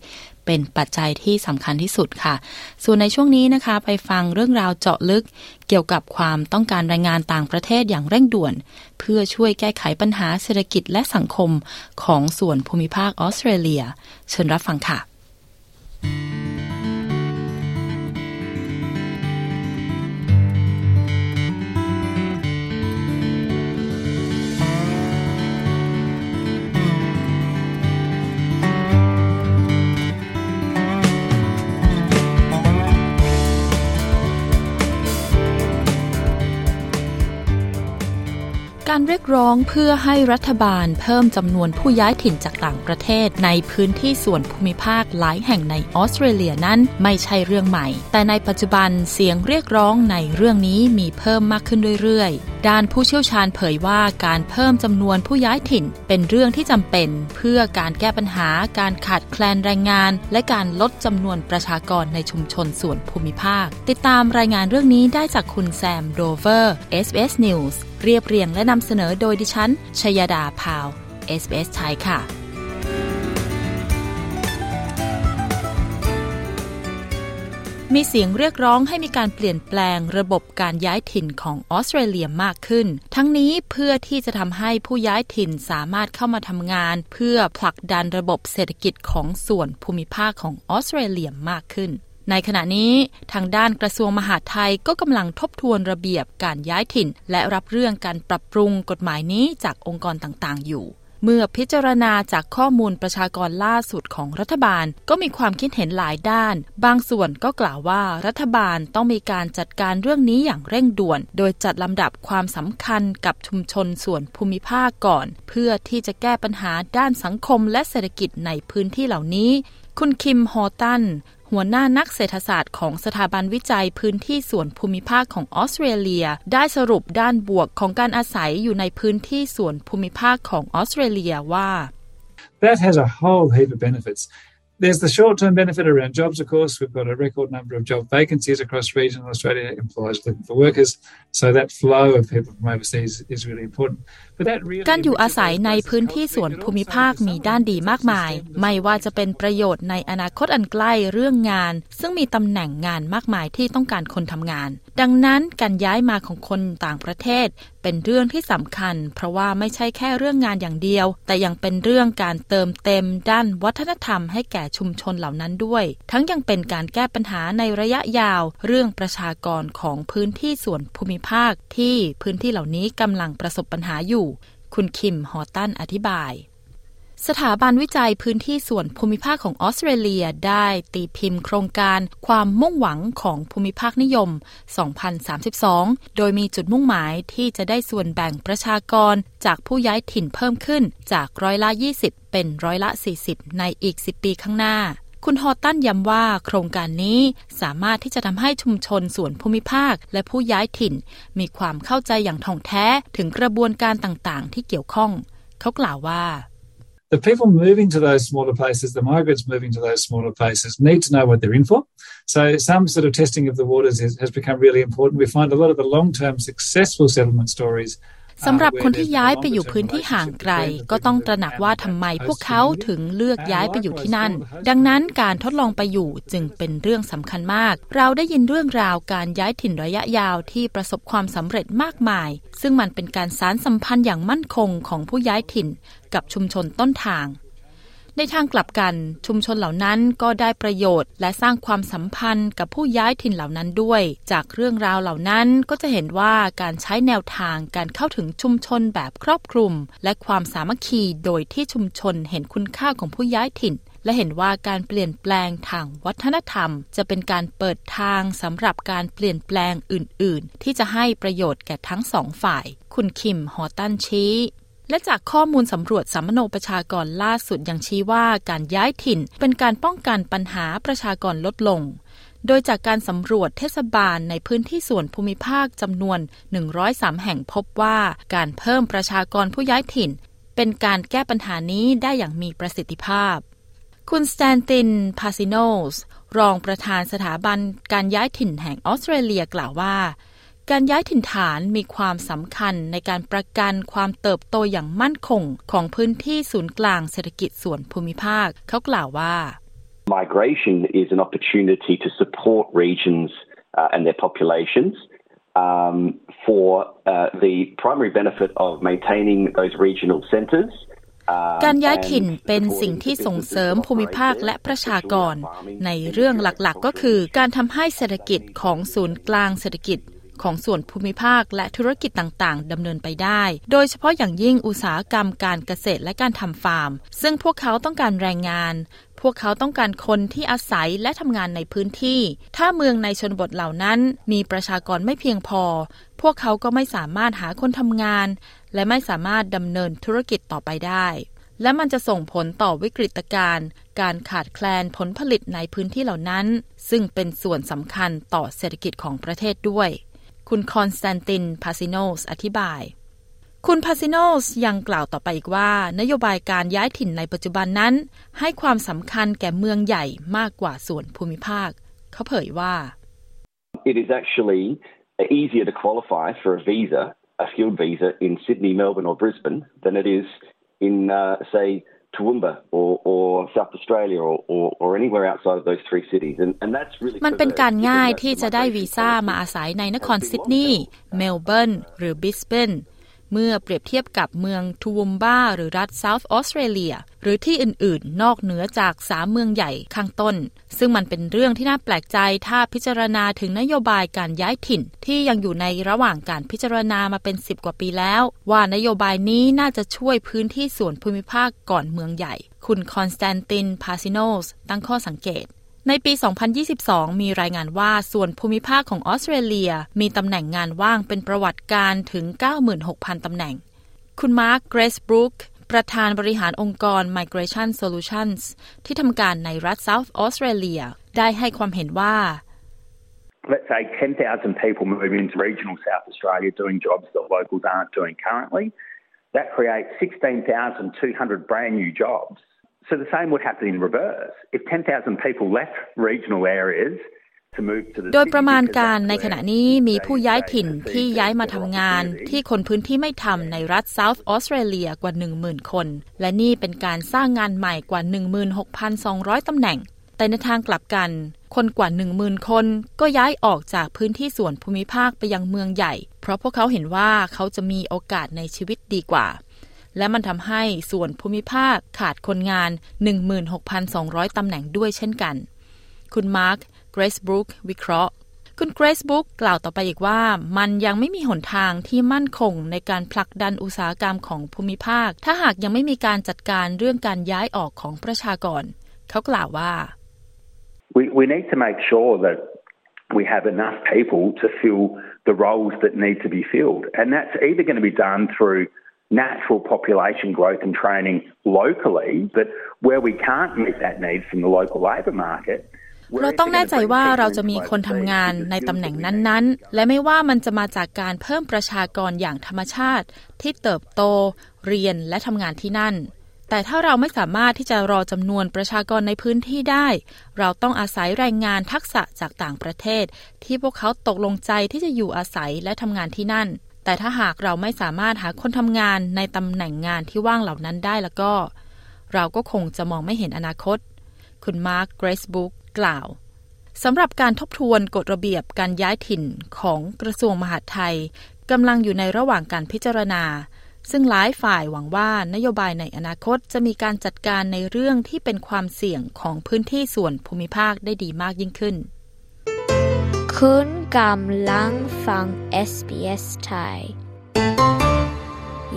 เป็นปัจจัยที่สำคัญที่สุดค่ะ ส่วนในช่วงนี้นะคะ ไปฟังเรื่องราวเจาะลึก เกี่ยวกับความต้องการแรงงานต่างประเทศอย่างเร่งด่วน เพื่อช่วยแก้ไขปัญหาเศรษฐกิจและสังคมของส่วนภูมิภาคออสเตรเลีย เชิญรับฟังค่ะ การเรียกร้องเพื่อให้รัฐบาลเพิ่มจำนวนผู้ย้ายถิ่นจากต่างประเทศในพื้นที่ส่วนภูมิภาคหลายแห่งในออสเตรเลียนั้นไม่ใช่เรื่องใหม่ แต่ในปัจจุบันเสียงเรียกร้องในเรื่องนี้มีเพิ่มมากขึ้นเรื่อยๆ ด้านผู้เชี่ยวชาญเผยว่าการเพิ่มจำนวนผู้ย้ายถิ่น เป็นเรื่องที่จำเป็น เพื่อการแก้ปัญหาการขาดแคลนแรงงาน และการลดจำนวนประชากรในชุมชนส่วนภูมิภาค ติดตามรายงานเรื่องนี้ได้จากคุณแซมโดเวอร์ SBS News เรียบเรียงและนำเสนอโดยดิฉันชยดาพาว SBS ไทยค่ะ มีเสียงเรียกร้องให้มีการเปลี่ยนแปลงระบบการย้ายถิ่นของออสเตรเลียมากขึ้น ทั้งนี้เพื่อที่จะทำให้ผู้ย้ายถิ่นสามารถเข้ามาทำงาน เพื่อผลักดันระบบเศรษฐกิจของส่วนภูมิภาคของออสเตรเลียมากขึ้นในขณะนี้ทางด้านกระทรวงมหาดไทยก็กำลังทบทวนระเบียบการย้ายถิ่น และรับเรื่องการปรับปรุงกฎหมายนี้จากองค์กรต่างๆ อยู่ เมื่อพิจารณาจากข้อมูลประชากรล่าสุดของรัฐบาลก็มีความคิดเห็นหลายด้าน บางส่วนก็กล่าวว่ารัฐบาลต้องมีการจัดการเรื่องนี้อย่างเร่งด่วน โดยจัดลำดับความสำคัญกับชุมชนส่วนภูมิภาคก่อน เพื่อที่จะแก้ปัญหาด้านสังคมและเศรษฐกิจในพื้นที่เหล่านี้ คุณคิมฮอตัน หัวหน้านักเศรษฐศาสตร์ของสถาบันวิจัยพื้นที่ส่วนภูมิภาคของออสเตรเลีย ได้สรุปด้านบวกของการอาศัยอยู่ในพื้นที่ส่วนภูมิภาคของออสเตรเลียว่า That has a whole heap of benefits. There's the short term benefit around jobs, of course. We've got a record number of job vacancies across regional Australia, employers looking for workers. So that flow of people from overseas is really important. การอยู่อาศัยในพื้นที่ส่วนภูมิภาคมีด้านดีมากมาย ไม่ว่าจะเป็นประโยชน์ในอนาคตอันใกล้เรื่องงาน ซึ่งมีตำแหน่งงานมากมายที่ต้องการคนทำงาน ดังนั้นการย้ายมาของคนต่างประเทศ เป็นเรื่องที่สำคัญ เพราะว่าไม่ใช่แค่เรื่องงานอย่างเดียว แต่ยังเป็นเรื่องการเติมเต็ม ด้านวัฒนธรรมให้แก่ชุมชนเหล่านั้นด้วย ทั้งยังเป็นการแก้ปัญหาในระยะยาว เรื่องประชากรของพื้นที่ส่วนภูมิภาค ที่พื้นที่เหล่านี้กำลังประสบปัญหาอยู่ คุณคิม ฮอตันอธิบาย สถาบันวิจัยพื้นที่ส่วนภูมิภาคของออสเตรเลียได้ตีพิมพ์โครงการความมุ่งหวังของภูมิภาคนิยม 2032 โดยมีจุดมุ่งหมายที่จะได้ส่วนแบ่งประชากรจากผู้ย้ายถิ่นเพิ่มขึ้นจากร้อยละ 20 เป็นร้อยละ 40 ในอีก 10 ปีข้างหน้า คุณฮอตันย้ำว่าโครงการนี้สามารถที่จะทำให้ชุมชนส่วนภูมิภาค และผู้ย้ายถิ่น มีความเข้าใจอย่างท่องแท้ถึงกระบวนการต่างๆ ที่เกี่ยวข้อง เขากล่าวว่า the people moving to those smaller places, the migrants moving to those smaller places, need to know what they're in for. So, some sort of testing of the waters is, has become really important. We find a lot of the long term successful settlement stories สำหรับคนที่ย้ายไปอยู่พื้นที่ห่างไกล ก็ต้องตระหนักว่าทำไมพวกเขาถึงเลือกย้ายไปอยู่ที่นั่น ดังนั้นการทดลองไปอยู่จึงเป็นเรื่องสำคัญมาก เราได้ยินเรื่องราวการย้ายถิ่นระยะยาวที่ประสบความสำเร็จมากมาย ซึ่งมันเป็นการสารสัมพันธ์อย่างมั่นคงของผู้ย้ายถิ่น กับชุมชนต้นทาง ในทางกลับกัน ชุมชนเหล่านั้นก็ได้ประโยชน์ และสร้างความสัมพันธ์กับผู้ย้ายถิ่นเหล่านั้นด้วย จากเรื่องราวเหล่านั้นก็จะเห็นว่าการใช้แนวทางการเข้าถึงชุมชนแบบครอบคลุม และความสามัคคีโดยที่ชุมชนเห็นคุณค่าของผู้ย้ายถิ่นและเห็นว่าการเปลี่ยนแปลงทางวัฒนธรรม จะเป็นการเปิดทางสำหรับการเปลี่ยนแปลงอื่น ๆ ที่จะให้ประโยชน์แก่ทั้งสองฝ่าย คุณคิม ฮอตันชี้ และจากข้อมูลสำรวจสัมมโนประชากรล่าสุดยังชี้ว่าการย้ายถิ่นเป็นการป้องกันปัญหาประชากรลดลง โดยจากการสำรวจเทศบาลในพื้นที่ส่วนภูมิภาคจำนวน 103 แห่งพบว่าการเพิ่มประชากรผู้ย้ายถิ่น เป็นการแก้ปัญหานี้ได้อย่างมีประสิทธิภาพ คุณสแตนติน พาซิโนส รองประธานสถาบันการย้ายถิ่นแห่งออสเตรเลียกล่าวว่า การย้ายถิ่นฐานมีความสำคัญในการประกันความเติบโตอย่างมั่นคงของพื้นที่ศูนย์กลางเศรษฐกิจส่วนภูมิภาค เขากล่าวว่า Migration is an opportunity to support regions uh, and their populations um, for uh, the primary benefit of maintaining those regional centres การย้ายถิ่นเป็นสิ่งที่ส่งเสริมภูมิภาคและประชากร ในเรื่องหลักๆ ก็คือการทำให้เศรษฐกิจของศูนย์กลางเศรษฐกิจ ของส่วนภูมิภาคและธุรกิจต่างๆดำเนินไปได้ โดยเฉพาะอย่างยิ่งอุตสาหกรรมการเกษตรและการทำฟาร์ม ซึ่งพวกเขาต้องการแรงงาน พวกเขาต้องการคนที่อาศัยและทำงานในพื้นที่ ถ้าเมืองในชนบทเหล่านั้นมีประชากรไม่เพียงพอ พวกเขาก็ไม่สามารถหาคนทำงาน และไม่สามารถดำเนินธุรกิจต่อไปได้และมันจะส่งผลต่อวิกฤตการณ์การขาดแคลนผลผลิตในพื้นที่เหล่านั้น ซึ่งเป็นส่วนสำคัญต่อเศรษฐกิจของประเทศด้วย คุณคอนสแตนตินพาซิโนสอธิบาย คุณพาซิโนสยังกล่าวต่อไปอีกว่า นโยบายการย้ายถิ่นในปัจจุบันนั้น ให้ความสำคัญแก่เมืองใหญ่มากกว่าส่วนภูมิภาค เขาเผยว่า It is actually easier to qualify for a visa, a skilled visa in Sydney, Melbourne or Brisbane than it is in, uh, say, Toowoomba or, or South Australia or, or, or anywhere outside of those three cities. And, and that's really มันเป็นการง่ายที่จะได้วีซ่ามาอาศัยในนครซิดนีย์เมลเบิร์นหรือบิสเบน เมื่อเปรียบเทียบกับเมืองทูวมบ้าหรือรัฐเซาท์ออสเตรเลียหรือที่อื่นๆ นอกเหนือจากสามเมืองใหญ่ข้างต้น ซึ่งมันเป็นเรื่องที่น่าแปลกใจถ้าพิจารณาถึงนโยบายการย้ายถิ่น ที่ยังอยู่ในระหว่างการพิจารณามาเป็น 10 กว่าปีแล้ว ว่านโยบายนี้น่าจะช่วยพื้นที่ส่วนภูมิภาคก่อนเมืองใหญ่ คุณคอนสแตนตินพาซิโนสตั้งข้อสังเกต ในปี 2022 มีรายงานว่าส่วนภูมิภาคของออสเตรเลีย มีตำแหน่งงานว่างเป็นประวัติการณ์ถึง 96,000 ตำแหน่ง คุณมาร์ค เกรซบรูคประธานบริหารองค์กร Migration Solutions ที่ทำการในรัฐ South Australia ได้ให้ความเห็นว่า Let's say 10,000 people move into regional South Australia doing jobs that locals aren't doing currently. That creates 16,200 brand new jobs. So the same would happen in reverse. If 10,000 people left regional areas โดยประมาณการในขณะนี้มีผู้ย้ายถิ่นที่ย้ายมาทำงานที่คนพื้นที่ไม่ทำในรัฐ South Australia กว่า 10,000 คน และนี่เป็นการสร้างงานใหม่กว่า 16,200 ตำแหน่ง แต่ในทางกลับกัน คนกว่า 10,000 คนก็ย้ายออกจากพื้นที่ส่วนภูมิภาคไปยังเมืองใหญ่ เพราะพวกเขาเห็นว่าเขาจะมีโอกาสในชีวิตดีกว่า และมันทำให้ส่วนภูมิภาคขาดคนงาน 16,200 ตำแหน่งด้วยเช่นกัน คุณมาร์คเกรซบรูควิเคราะห์ คุณเกรซบรูคกล่าวต่อไปอีกว่า มันยังไม่มีหนทางที่มั่นคงในการผลักดันอุตสาหกรรมของภูมิภาค ถ้าหากยังไม่มีการจัดการเรื่องการย้ายออกของประชากร เขากล่าวว่า we, we need to make sure that we have enough people to fill the roles that need to be filled and that's either going to be done through natural population growth and training locally but where we can't meet that need from the local labour market เราต้องแน่ใจว่าเราจะมีคนทำงานในตำแหน่งนั้นๆ และไม่ว่ามันจะมาจากการเพิ่มประชากรอย่างธรรมชาติ ที่เติบโต เรียนและทำงานที่นั่น แต่ถ้าเราไม่สามารถที่จะรอจำนวนประชากรในพื้นที่ได้ เราต้องอาศัยแรงงานทักษะจากต่างประเทศ ที่พวกเขาตกลงใจที่จะอยู่อาศัยและทำงานที่นั่น แต่ถ้าหากเราไม่สามารถหาคนทำงานในตำแหน่งงานที่ว่างเหล่านั้นได้แล้วก็ เราก็คงจะมองไม่เห็นอนาคต คุณมาร์คเกรซบุ๊กกล่าวสำหรับการทบทวนกฎระเบียบการย้ายถิ่นของกระทรวงมหาดไทยกำลังอยู่ในระหว่างการพิจารณา ซึ่งหลายฝ่ายหวังว่านโยบายในอนาคตจะมีการจัดการในเรื่องที่เป็นความเสี่ยงของพื้นที่ส่วนภูมิภาคได้ดีมากยิ่งขึ้น คุณกำลังฟัง SBS Thai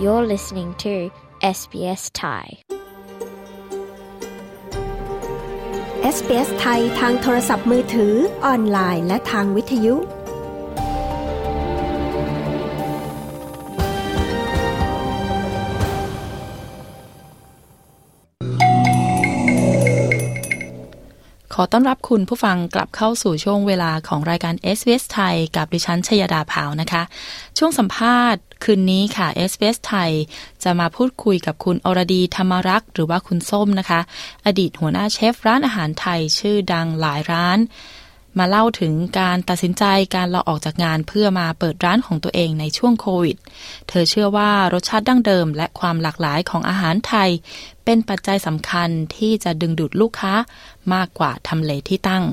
You're listening to SBS Thai SBS ไทยทางโทรศัพท์มือถือออนไลน์และทางวิทยุ อต้อนรับคุณผู้ฟังกลับเข้าสู่ช่วงเวลาของรายการ s อ s ไทย กับดิฉันชยดาพาวนะคะ ช่วงสัมภาษณ์คืนนี้ค่ะ s อ s ไทย จะมาพูดคุยกับคุณอรดีธรรมรักษ์หรือว่าคุณส้มนะคะ อดีตหัวหน้าเชฟร้านอาหารไทยชื่อดังหลายร้าน มาเล่าถึงการตัดสินใจการลาออกจากงานเพื่อมาเปิดร้านของตัวเองในช่วงโควิด เธอเชื่อว่ารสชาติดั้งเดิม และความหลากหลายของอาหารไทย เป็นปัจจัยสำคัญที่จะดึงดูดลูกค้ามากกว่าทำเลที่ตั้ง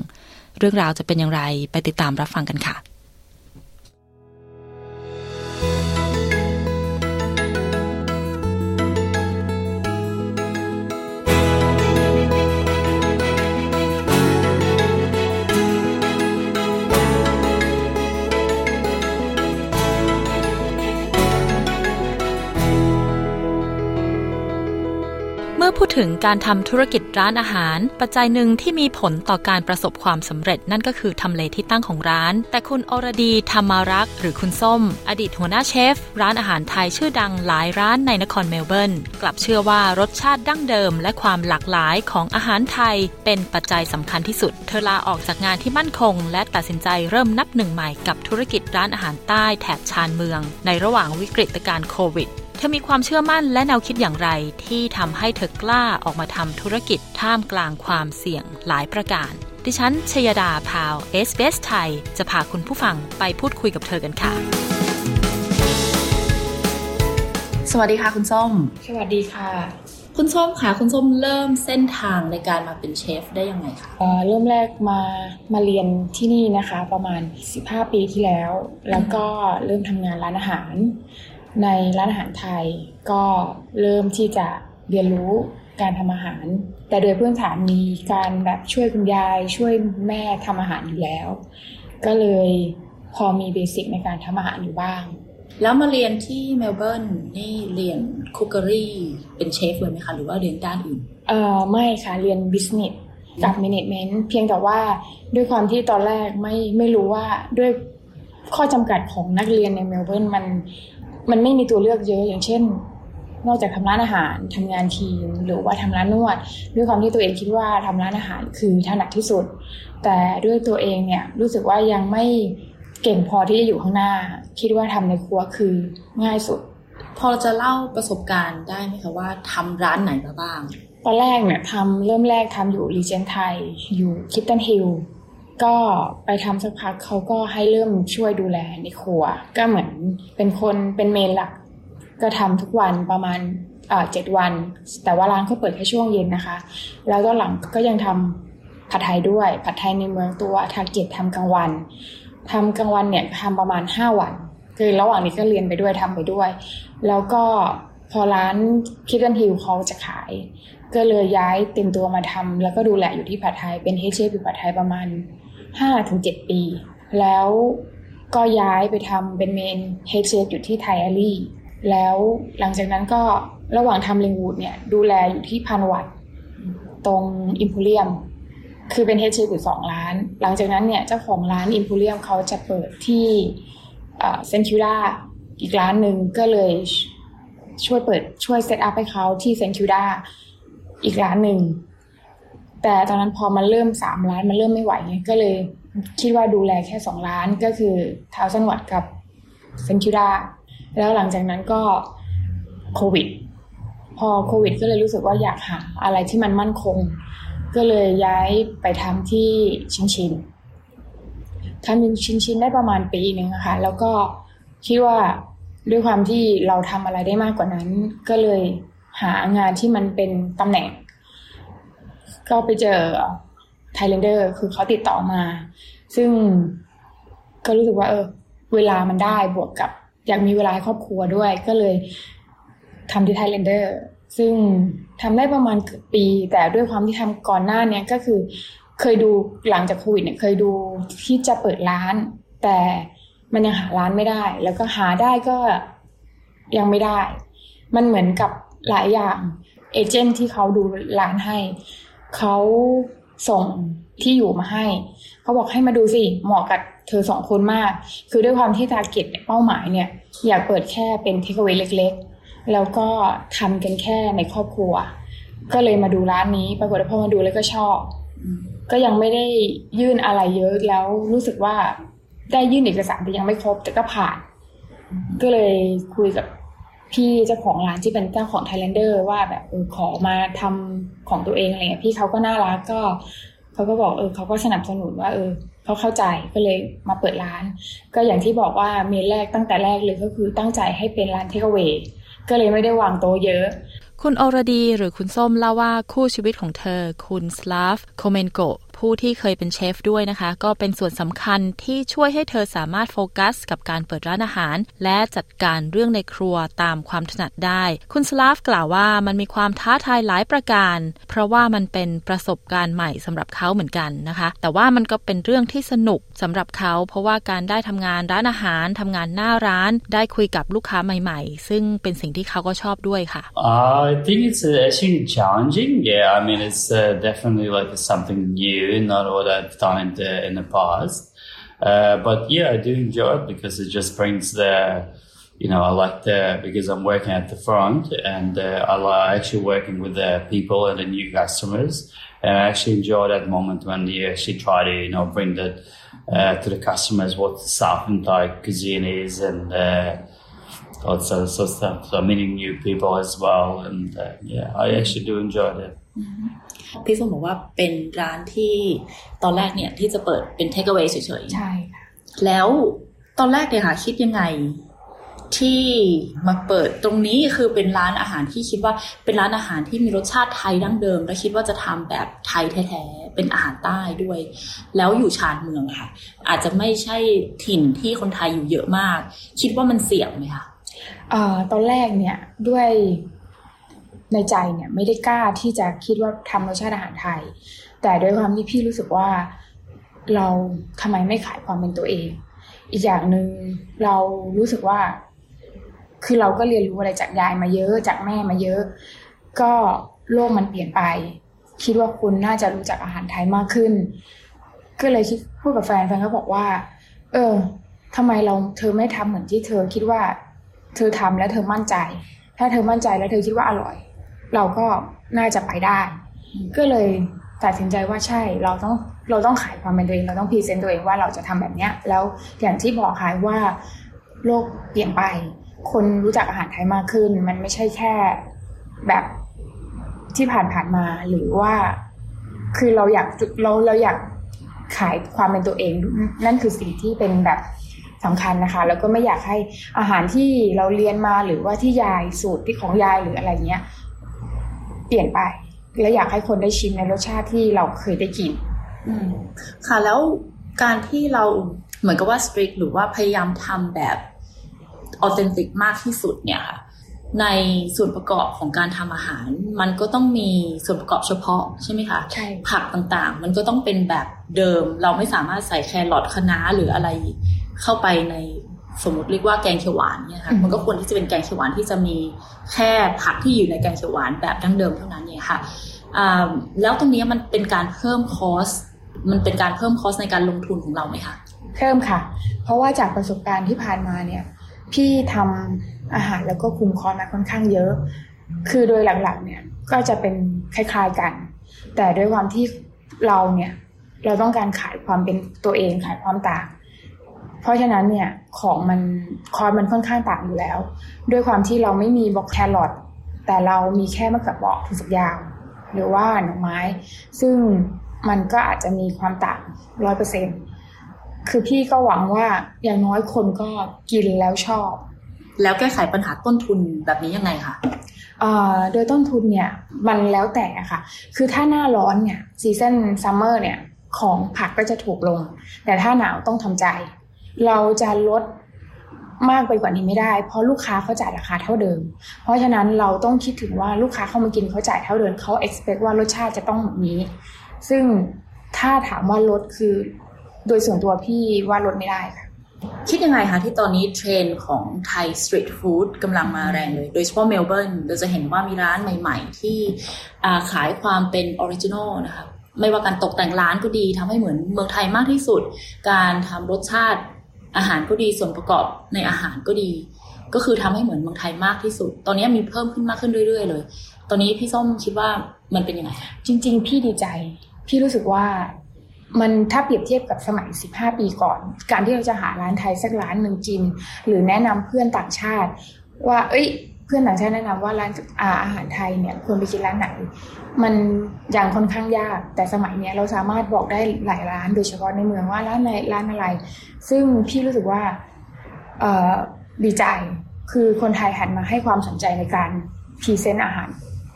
เรื่องราวจะเป็นอย่างไรไปติดตามรับฟังกันค่ะ พูดถึงการทำธุรกิจร้านอาหาร ปัจจัยหนึ่งที่มีผลต่อการประสบความสำเร็จนั่นก็คือทำเลที่ตั้งของร้าน แต่คุณอรดีธรรมารักษ์หรือคุณส้ม อดีตหัวหน้าเชฟ ร้านอาหารไทยชื่อดังหลายร้านในนครเมลเบิร์นกลับเชื่อว่ารสชาติดั้งเดิม และความหลากหลายของอาหารไทย เป็นปัจจัยสำคัญที่สุด เธอลาออกจากงานที่มั่นคง และตัดสินใจเริ่มนับหนึ่งใหม่กับธุรกิจร้านอาหารใต้แถบชานเมือง ในระหว่างวิกฤตการณ์โควิด เธอมีความเชื่อมั่นและแนวคิดอย่างไรที่ทำให้เธอกล้าออกมาทำธุรกิจท่ามกลางความเสี่ยงหลายประการ ดิฉันชยดาพาวเอสเบสไทย จะพาคุณผู้ฟังไปพูดคุยกับเธอกันค่ะ สวัสดีค่ะคุณส้ม สวัสดีค่ะ คุณส้มค่ะคุณส้มเริ่มเส้นทางในการมาเป็นเชฟได้ยังไงคะเริ่มแรกมามาเรียนที่นี่นะคะ ประมาณ 15 ปีที่แล้ว แล้วก็เริ่มทำงานร้านอาหาร ในร้านอาหารไทย ก็เริ่มที่จะเรียนรู้การทำอาหาร แต่โดยพื้นฐานมีการแบบช่วยคุณยาย ช่วยแม่ทำอาหารอยู่แล้ว ก็เลยพอมี basic ในการทำอาหารอยู่บ้าง แล้วมาเรียนที่เมลเบิร์นนี่เรียน cookery เป็นเชฟเลยไหมคะ หรือว่าเรียนด้านอื่น เอ่อไม่ค่ะ เรียน business กับ management เพียงแต่ว่าด้วยความที่ตอนแรกไม่ไม่รู้ว่าด้วยข้อจำกัดของนักเรียนในเมลเบิร์นมัน มันไม่มีตัวเลือกเยอะอย่างเช่น นอกจากทำร้านอาหารทำงานทีมหรือว่าทำร้านนวด ด้วยความที่ตัวเองคิดว่าทำร้านอาหารคือถนัดที่สุด แต่ด้วยตัวเองเนี่ยรู้สึกว่ายังไม่เก่งพอที่จะอยู่ข้างหน้า คิดว่าทำในครัวคือง่ายสุด พอจะเล่าประสบการณ์ได้ไหมคะว่าทำร้านไหนมาบ้าง ตอนแรกเนี่ยทำเริ่มแรกทำอยู่รีเจนไทยอยู่คิปตันฮิล ก็ไปทำสักพักเขาก็ให้เริ่มช่วยดูแลในครัว ก็เหมือนเป็นคนเป็นเมนหลัก ก็ทำทุกวันประมาณเจ็ดวัน แต่ว่าร้านเขาเปิดแค่ช่วงเย็นนะคะ แล้วก็หลังก็ยังทำผัดไทยด้วย ผัดไทยในเมืองตัวทาเก็ตทำกลางวันทำกลางวันเนี่ยทำประมาณห้าวัน คือระหว่างนี้ก็เรียนไปด้วยทำไปด้วย แล้วก็พอร้านคิดกันฮิวเขาจะขาย ก็เลยย้ายเต็มตัวมาทำแล้วก็ดูแลอยู่ที่ผัดไทยเป็นเฮเชฟอยู่ผัดไทยประมาณ ห้าถึงเจ็ดปี แล้วก็ย้ายไปทำเป็นเมนเฮดเชฟอยู่ที่ไทอารี่ แล้วหลังจากนั้นก็ระหว่างทำเลงวูดเนี่ย ดูแลอยู่ที่พันวัตตรงอิมพูเรียม คือเป็นเฮดเชฟอยู่สองร้าน หลังจากนั้นเนี่ย เจ้าของร้านอิมพูเรียมเขาจะเปิดที่St Kilda อีกร้านหนึ่งก็เลยช่วยเปิดช่วย set up ให้เขาที่ St Kilda อีกร้านหนึ่ง แต่ตอนนั้นพอมันเริ่มสามร้านมันเริ่มไม่ไหวไงก็เลยคิดว่าดูแลแค่สองร้านก็คือทาวซันวัดกับ St Kilda แล้วหลังจากนั้นก็โควิด พอโควิด ก็เลยรู้สึกว่าอยากหาอะไรที่มันมั่นคง ก็เลยย้ายไปทำที่Chin Chin ทำ Chin Chin ได้ประมาณปีหนึ่งนะคะแล้วก็คิดว่าด้วยความที่เราทำอะไรได้มากกว่านั้น ก็เลยหางานที่มันเป็นตำแหน่ง ก็ไปเจอ Thailander คือเขาติดต่อมา ซึ่งก็รู้สึกว่า เออ เวลามันได้บวกกับ อยากมีเวลาให้ครอบครัวด้วย ก็เลยทำที่ Thailander ซึ่งทำได้ประมาณเกือบปี แต่ด้วยความที่ทำก่อนหน้านี้ก็คือ เคยดูหลังจากโควิดเนี่ยเคยดูที่จะเปิดร้าน แต่มันยังหาร้านไม่ได้ แล้วก็หาได้ก็ยังไม่ได้ มันเหมือนกับหลายอย่างเอเจนต์ที่เขาดูร้านให้ เขาส่งที่อยู่มาให้เขาบอกให้มาดูสิเหมาะกับเธอสองคนมาก คือด้วยความที่ทาร์เก็ตเป้าหมายเนี่ย อยากเปิดแค่เป็นเทคเวเล็กๆ แล้วก็ทำกันแค่ในครอบครัว ก็เลยมาดูร้านนี้ปรากฏว่าพอมาดูแล้วก็ชอบ ก็ยังไม่ได้ยื่นอะไรเยอะแล้วรู้สึกว่าได้ยื่นเอกสารแต่ยังไม่ครบแต่ก็ผ่าน ก็เลยคุยกับ พี่เจ้าของร้านที่เป็นเจ้าของไทแลนเดอร์ว่าแบบเออขอมาทำของตัวเองอะไรเงี้ยพี่เขาก็น่ารักก็เขาก็บอกเออเขาก็สนับสนุนว่าเออเขาเข้าใจก็เลยมาเปิดร้าน ก็อย่างที่บอกว่า main แรกตั้งแต่แรกเลยก็คือตั้งใจให้เป็นร้าน takeaway ก็เลยไม่ได้วางโต๊ะเยอะ คุณอรดีหรือคุณส้มเล่าว่าคู่ชีวิตของเธอ คุณสลาฟโคเมนโก ผู้ที่เคยเป็นเชฟด้วยนะคะ ก็เป็นส่วนสำคัญที่ช่วยให้เธอสามารถโฟกัส กับการเปิดร้านอาหาร และจัดการเรื่องในครัวตามความถนัดได้ คุณสลาฟกล่าวว่ามันมีความท้าทายหลายประการ เพราะว่ามันเป็นประสบการณ์ใหม่สำหรับเขาเหมือนกันนะคะ แต่ว่ามันก็เป็นเรื่องที่สนุกสำหรับเขา เพราะว่าการได้ทำงานร้านอาหารทำงานหน้าร้าน ได้คุยกับลูกค้าใหม่ ๆ ซึ่งเป็นสิ่งที่เขาก็ชอบด้วยค่ะ Uh, I think it's actually challenging. Yeah, I mean it's uh, definitely like something new, not I've done in the in the past. Uh, but yeah, I do enjoy it because it just brings the, you know, I like the because I'm working at the front and uh, I like actually working with the people and the new customers, and I actually enjoy that moment when you actually try to you know bring that uh, to the customers what South and Thai cuisine is and. Uh, lots of stuff. So meeting new people as well, and uh, yeah, I actually do enjoy it. พี่ส้มบอกว่าเป็นร้านที่ตอนแรกเนี่ยที่จะเปิดเป็นเทคเอา a y เฉยๆ ใช่ แล้วตอนแรกเนี่ยค่ะคิดยังไง ที่มาเปิดตรงนี้คือเป็นร้านอาหารที่คิดว่าเป็นร้านอาหารที่มีรสชาติไทยดั้งเดิม และคิดว่าจะทำแบบไทยแท้ๆเป็นอาหารใต้ด้วย แล้วอยู่ชานเมืองค่ะ อาจจะไม่ใช่ถิ่นที่คนไทยอยู่เยอะมาก คิดว่ามันเสี่ยงไหมคะเอ่อตอนแรกเนี่ยด้วย ในใจเนี่ยไม่ได้กล้าที่จะคิดว่าทำรสชาติอาหารไทย แต่ด้วยความที่พี่รู้สึกว่าเราทำไมไม่ขายความเป็นตัวเอง อีกอย่างหนึ่งเรารู้สึกว่า คือเราก็เรียนรู้อะไรจากยายมาเยอะจากแม่มาเยอะ ก็โลกมันเปลี่ยนไป คิดว่าคุณน่าจะรู้จักอาหารไทยมากขึ้น ก็เลยคิดพูดกับแฟนแฟนก็บอกว่า เออทำไมเราเธอไม่ทำเหมือนที่เธอคิดว่า เธอทำแล้วเธอมั่นใจ ถ้าเธอมั่นใจแล้วเธอคิดว่าอร่อย เราก็น่าจะไปได้ ก็เลยตัดสินใจว่าใช่เราต้องเราต้องขายความเป็นตัวเองเราต้องพรีเซนต์ตัวเองว่าเราจะทำแบบเนี้ย แล้วอย่างที่บอกค่ะว่าโลกเปลี่ยนไป คนรู้จักอาหารไทยมากขึ้น มันไม่ใช่แค่แบบที่ผ่านผ่านๆมาหรือว่า คือเราอยากจุดเราเราอยากขายความเป็นตัวเอง นั่นคือสิ่งที่เป็นแบบสำคัญนะคะ แล้วก็ไม่อยากให้อาหารที่เราเรียนมาหรือว่าที่ยายสูตรที่ของยายหรืออะไรเงี้ย เปลี่ยนไป และอยากให้คนได้ชิมในรสชาติที่เราเคยได้กินอืมค่ะแล้วการที่เราเหมือนกับว่าสตรีทหรือว่าพยายามทำแบบออเทนติกมากที่สุดเนี่ยค่ะในส่วนประกอบของการทำอาหาร มันก็ต้องมีส่วนประกอบเฉพาะใช่ไหมคะใช่ผักต่างๆ มันก็ต้องเป็นแบบเดิม เราไม่สามารถใส่แครอทคะน้าหรืออะไรเข้าไปใน สมมติเรียกว่าแกงเขียวหวานเนี่ยค่ะอืมมันก็ควรที่จะเป็นแกงเขียวหวานที่จะมีแค่ผักที่อยู่ในแกงเขียวหวานแบบดั้งเดิมเท่านั้นเนี่ยค่ะอ่าแล้วตรงนี้มันเป็นการเพิ่มคอสมันเป็นการเพิ่มคอสในการลงทุนของเราไหมคะเพิ่มค่ะ เพราะว่าจากประสบการณ์ที่ผ่านมาเนี่ยพี่ทำอาหารแล้วก็คุมคอร์สมาค่อนข้างเยอะ คือโดยหลักๆเนี่ยก็จะเป็นคล้ายๆกัน แต่ด้วยความที่เราเนี่ยเราต้องการขายความเป็นตัวเองขายความต่าง เพราะฉะนั้นเนี่ยของมันคอร์สมันค่อนข้างต่างอยู่แล้ว ด้วยความที่เราไม่มีบรอกโคลีแครอทแต่เรามีแค่มะเขือเปราะถั่วฝักยาว หรือว่าหน่อไม้ ซึ่งมันก็อาจจะมีความต่างร้อยเปอร์เซ็นต์คือพี่ก็หวังว่าอย่างน้อยคนก็กินแล้วชอบ แล้วแก้ไขปัญหาต้นทุนแบบนี้ยังไงคะเอ่อโดยต้นทุนเนี่ยมันแล้วแต่อะค่ะ คือถ้าหน้าร้อนเนี่ย season summer เนี่ยของผักก็จะถูกลง แต่ถ้าหนาวต้องทำใจ เราจะลดมากไปกว่านี้ไม่ได้ เพราะลูกค้าเขาจ่ายราคาเท่าเดิม เพราะฉะนั้นเราต้องคิดถึงว่าลูกค้าเข้ามากินเขาจ่ายเท่าเดิมเขา expect ว่ารสชาติจะต้องแบบนี้ ซึ่งถ้าถามว่าลดคือโดยส่วนตัวพี่ว่าลดไม่ได้ค่ะ คิดยังไงคะที่ตอนนี้เทรนด์ของ Thai street food กำลังมาแรงเลย โดยเฉพาะเมลเบิร์นเราจะเห็นว่ามีร้านใหม่ ๆ ที่ขายความเป็น original นะคะไม่ว่าการตกแต่งร้านก็ดีทำให้เหมือนเมืองไทยมากที่สุด การทำรสชาติ อาหารก็ดีส่วนประกอบในอาหารก็ดี ก็คือทำให้เหมือนเมืองไทยมากที่สุด ตอนนี้มีเพิ่มขึ้นมากขึ้นเรื่อย ๆ เลย ตอนนี้พี่ส้มคิดว่ามันเป็นยังไง จริง ๆ พี่ดีใจ พี่รู้สึกว่ามันถ้าเปรียบเทียบกับสมัย 15 ปีก่อน การที่เราจะหาร้านไทยสักร้านหนึ่งจิน หรือแนะนำเพื่อนต่างชาติ ว่า เอ้ย เพื่อนต่างชาติแนะนำว่าร้านอ่าอาหารไทยเนี่ยควรไปกินร้านไหน มันยังค่อนข้างยาก แต่สมัยเนี้ยเราสามารถบอกได้หลายร้าน โดยเฉพาะในเมืองว่าร้านไหนร้านอะไร ซึ่งพี่รู้สึกว่าดีใจคือคนไทยหันมาให้ความสนใจในการ present อาหาร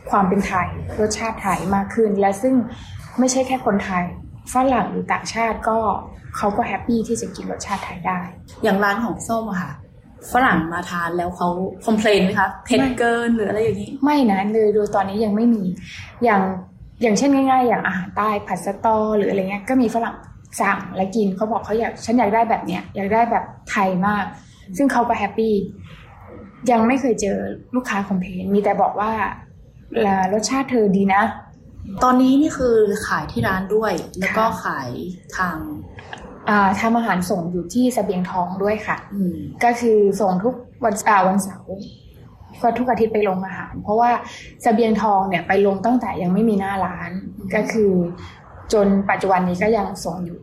ความเป็นไทยรสชาติไทยมากขึ้น และซึ่งไม่ใช่แค่คนไทยฝรั่งหรือต่างชาติก็เขาก็ happy ที่จะกินรสชาติไทยได้ อย่างร้านของส้มอะค่ะ ฝรั่งมาทานแล้วเขา complain ไหมคะเผ็ดเกินหรืออะไรอย่างนี้ ไม่นะเลยโดยตอนนี้ยังไม่มี อย่างอย่างเช่นง่าย ๆ อย่างอาหารใต้ผัดสะตอหรืออะไรเงี้ยก็มีฝรั่งสั่งและกินเขาบอกเขาอยากฉันอยากได้แบบเนี้ยอยากได้แบบไทยมาก ซึ่งเขาก็ happy ยังไม่เคยเจอลูกค้า complain มีแต่บอกว่ารสชาติเธอดีนะ ตอนนี้นี่คือขายที่ร้านด้วย แล้วก็ขายทาง ทำอาหารส่งอยู่ที่สเสบียงทองด้วยค่ะก็คือส่งทุกวันอ่าวันเสาร์ก็ทุกอาทิตย์ไปลงอาหาร เพราะว่าสเสบียงทองเนี่ยไปลงตั้งแต่ยังไม่มีหน้าร้าน ก็คือ จนปัจจุบันนี้ก็ยังส่งอยู่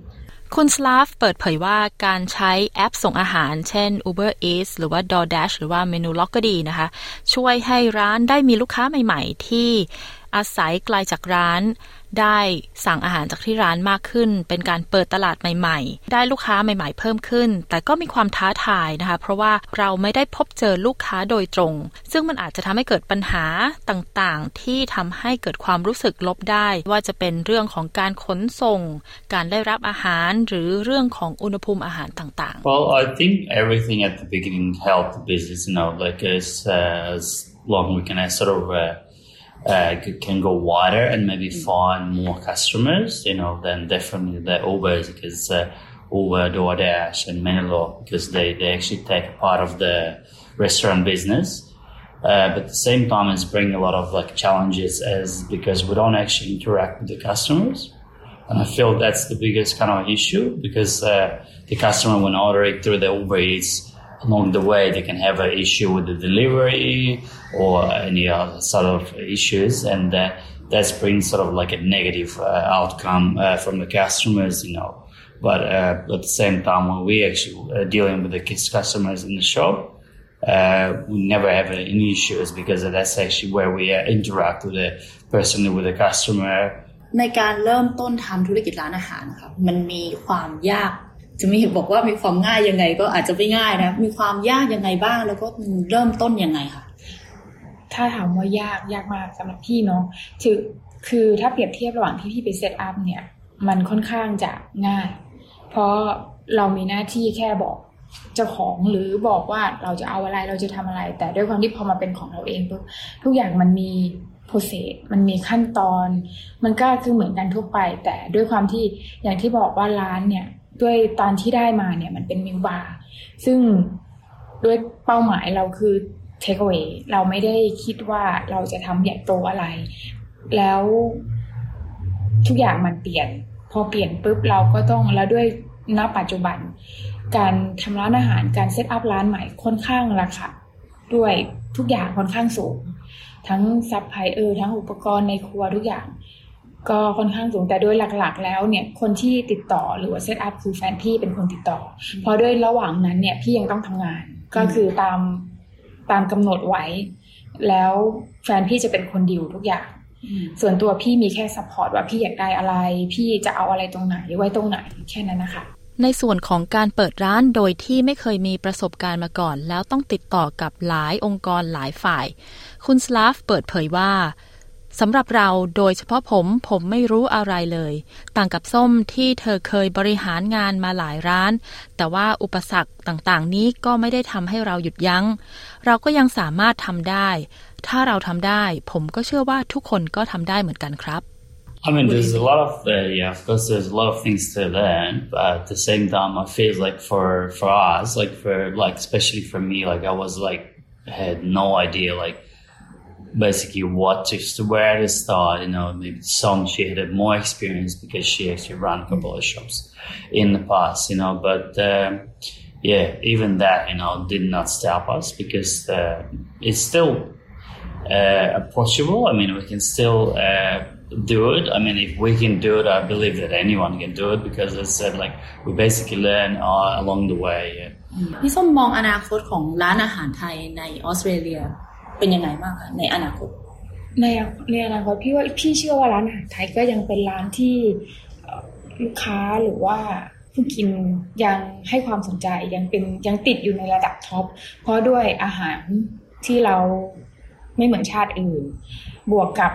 คุณสลาฟเปิดเผยว่าการใช้แอปส่งอาหาร เช่น Uber Eats หรือว่า DoorDash หรือว่า Menu Log ก็ดีนะคะ ช่วยให้ร้านได้มีลูกค้าใหม่ ๆ ที่ อาศัยไกลจากร้าน ได้สั่งอาหารจากที่ร้านมากขึ้น เป็นการเปิดตลาดใหม่ ๆ ได้ลูกค้าใหม่ ๆ เพิ่มขึ้น แต่ก็มีความท้าทายนะคะ เพราะว่าเราไม่ได้พบเจอลูกค้าโดยตรง ซึ่งมันอาจจะทำให้เกิดปัญหาต่างๆ ที่ทำให้เกิดความรู้สึกลบได้ ว่าจะเป็นเรื่องของการขนส่ง การได้รับอาหารหรือเรื่องของอุณหภูมิอาหารต่างๆ Well I think everything at the beginning helped the business you know like as, as long we can sort of uh, uh, can go wider and maybe find more customers, you know, then definitely the Uber because uh, Uber, DoorDash, and Menelo because they, they actually take a part of the restaurant business. Uh, but at the same time, it's bringing a lot of like challenges as because we don't actually interact with the customers. And I feel that's the biggest kind of issue because uh, the customer, when ordering through the Uber Eats, along the way they can have an issue with the delivery or any other sort of issues and uh, that's brings sort of like a negative uh, outcome uh, from the customers you know but uh, at the same time when we actually uh, dealing with the customers in the shop uh, we never have any issues because that's actually where we interact with the person with the customer ในการเริ่มต้นทำธุรกิจร้านอาหารครับมันมีความยาก จะมีบอกว่ามีความง่ายยังไง ก็อาจจะไม่ง่ายนะ มีความยากยังไงบ้าง แล้วก็เริ่มต้นยังไงคะถ้าถามว่ายากยากมากสำหรับพี่เนาะคือคือถ้าเปรียบเทียบระหว่างที่พี่ไปเซตอัพเนี่ย มันค่อนข้างจะง่าย เพราะเรามีหน้าที่แค่บอกเจ้าของหรือบอกว่าเราจะเอาอะไรเราจะทำอะไร แต่ด้วยความที่พอมาเป็นของเราเองปุ๊บทุกอย่างมันมีโปรเซสมันมีขั้นตอน มันก็คือเหมือนกันทั่วไป แต่ด้วยความที่อย่างที่บอกว่าร้านเนี่ย ด้วยตอนที่ได้มาเนี่ยมันเป็น milk bar ซึ่งด้วยเป้าหมายเราคือ takeaway เราไม่ได้คิดว่าเราจะทำใหญ่โตอะไร แล้วทุกอย่างมันเปลี่ยน พอเปลี่ยนปุ๊บเราก็ต้องแล้วด้วยณปัจจุบัน การทำร้านอาหารการ set up ร้านใหม่ค่อนข้างราคาด้วยทุกอย่างค่อนข้างสูง ทั้งซัพพลายเออร์ทั้งอุปกรณ์ในครัวทุกอย่าง ก็ค่อนข้างสูงแต่โดยหลักๆ แล้วเนี่ยคนที่ติดต่อหรือว่า set up คือแฟนพี่เป็นคนติดต่อ เพราะด้วยระหว่างนั้นเนี่ยพี่ยังต้องทำงาน ก็คือตามตามกำหนดไว้ แล้วแฟนพี่จะเป็นคนดิวทุกอย่าง ส่วนตัวพี่มีแค่ support ว่าพี่อยากได้อะไร พี่จะเอาอะไรตรงไหนไว้ตรงไหนแค่นั้นนะคะในส่วนของการเปิดร้านโดยที่ไม่เคยมีประสบการณ์มาก่อน แล้วต้องติดต่อกับหลายองค์กรหลายฝ่าย คุณสลาฟเปิดเผยว่า สำหรับเราโดยเฉพาะผมผมไม่รู้อะไรเลย ต่างกับส้มที่เธอเคยบริหารงานมาหลายร้าน แต่ว่าอุปสรรคต่างๆ นี้ก็ไม่ได้ทำให้เราหยุดยัง้ง เราก็ยังสามารถทำได้ ถ้าเราทำได้ ผมก็เชื่อว่าทุกคนก็ทำได้เหมือนกันครับ I mean, there's a lot of uh, yeah, of course, there's a lot of things to learn, but at the same time, I feel like for for us, like for like especially for me, like I was like had no idea like basically what to where to start. You know, maybe some she had more experience because she actually ran a couple of shops in the past. You know, but um, yeah, even that you know did not stop us because uh, it's still uh, approachable. I mean, we can still. Uh, do it. I mean, if we can do it, I believe that anyone can do it because as I said, like we basically learn uh, along the way. Yeah. พี่ส้มมองอนาคตของร้านอาหารไทยในออสเตรเลีย เป็นยังไงบ้างคะในอนาคต ในในอนาคตพี่ว่าพี่เชื่อว่าร้านอาหารไทยก็ยังเป็นร้านที่ลูกค้าหรือว่าผู้กินยังให้ความสนใจยังเป็นยังติดอยู่ในระดับท็อปเพราะด้วยอาหารที่เราไม่เหมือนชาติอื่น บวกกับ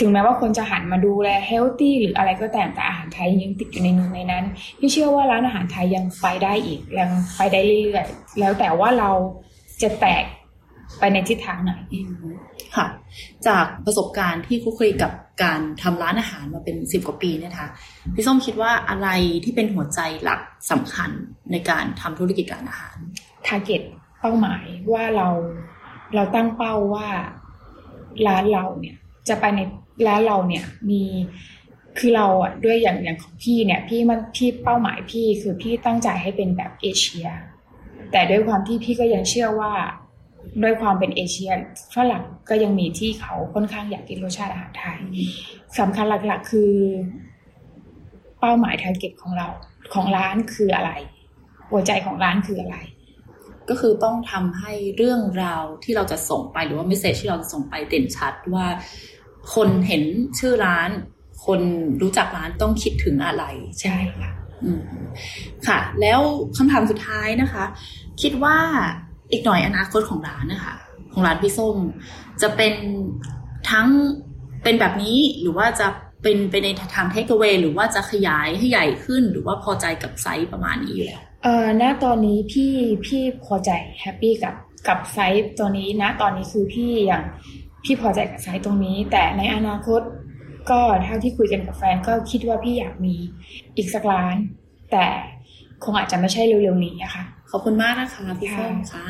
ถึงแม้ว่าคนจะหันมาดูแล healthy หรืออะไรก็แต่แต่อาหารไทยยังติดอยู่ในนึงในนั้น พี่เชื่อว่าร้านอาหารไทยยังไปได้อีกยังไปได้เรื่อยๆแล้วแต่ว่าเราจะแตก ไปในทิศทางไหนค่ะ จากประสบการณ์ที่คลุกคลีกับการทำร้านอาหารมาเป็นสิบกว่าปีเนี่ยค่ะพี่ส้มคิดว่าอะไรที่เป็นหัวใจหลักสำคัญในการทำธุรกิจการอาหาร target เป้าหมายว่าเราเราตั้งเป้าว่าร้านเราเนี่ยจะไปในร้านเราเนี่ยมีคือเราอะด้วยอย่างอย่างของพี่เนี่ยพี่มันพี่เป้าหมายพี่คือพี่ตั้งใจให้เป็นแบบเอเชีย แต่ด้วยความที่พี่ก็ยังเชื่อว่า ด้วยความเป็นเอเชียฝรั่งก็ยังมีที่เขาค่อนข้างอยากกินรสชาติอาหารไทยสำคัญหลักๆ คือ เป้าหมายทาร์เก็ตของเราของร้านคืออะไร หัวใจของร้านคืออะไร ก็คือต้องทำให้เรื่องราวที่เราจะส่งไปหรือว่าเมสเซจที่เราจะส่งไปเด่นชัดว่า คนเห็นชื่อร้าน คนรู้จักร้านต้องคิดถึงอะไรใช่ค่ะค่ะ แล้วคำถามสุดท้ายนะคะ คิดว่า อีกหน่อยอนาคตของร้านนะคะ ของร้านพี่ส้ม จะเป็นทั้งเป็นแบบนี้หรือว่าจะเป็นไปในทาง takeaway หรือว่าจะขยายให้ใหญ่ขึ้น หรือว่าพอใจกับไซส์ประมาณนี้อยู่แล้วเอ่อณตอนนี้พี่พี่พอใจ happy กับกับไซส์ตัวนี้ณตอนนี้คือพี่อย่างพี่พอใจกับไซส์ตรงนี้ แต่ในอนาคตก็เท่าที่คุยกันกับแฟนก็คิดว่าพี่อยากมีอีกสักร้าน แต่คงอาจจะไม่ใช่เร็วๆนี้อะค่ะ ขอบคุณมากนะคะพี่ส้มค่ะ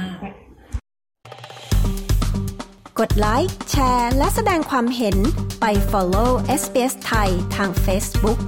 กดไลค์แชร์ และแสดงความเห็นไป follow SBS ไทยทาง Facebook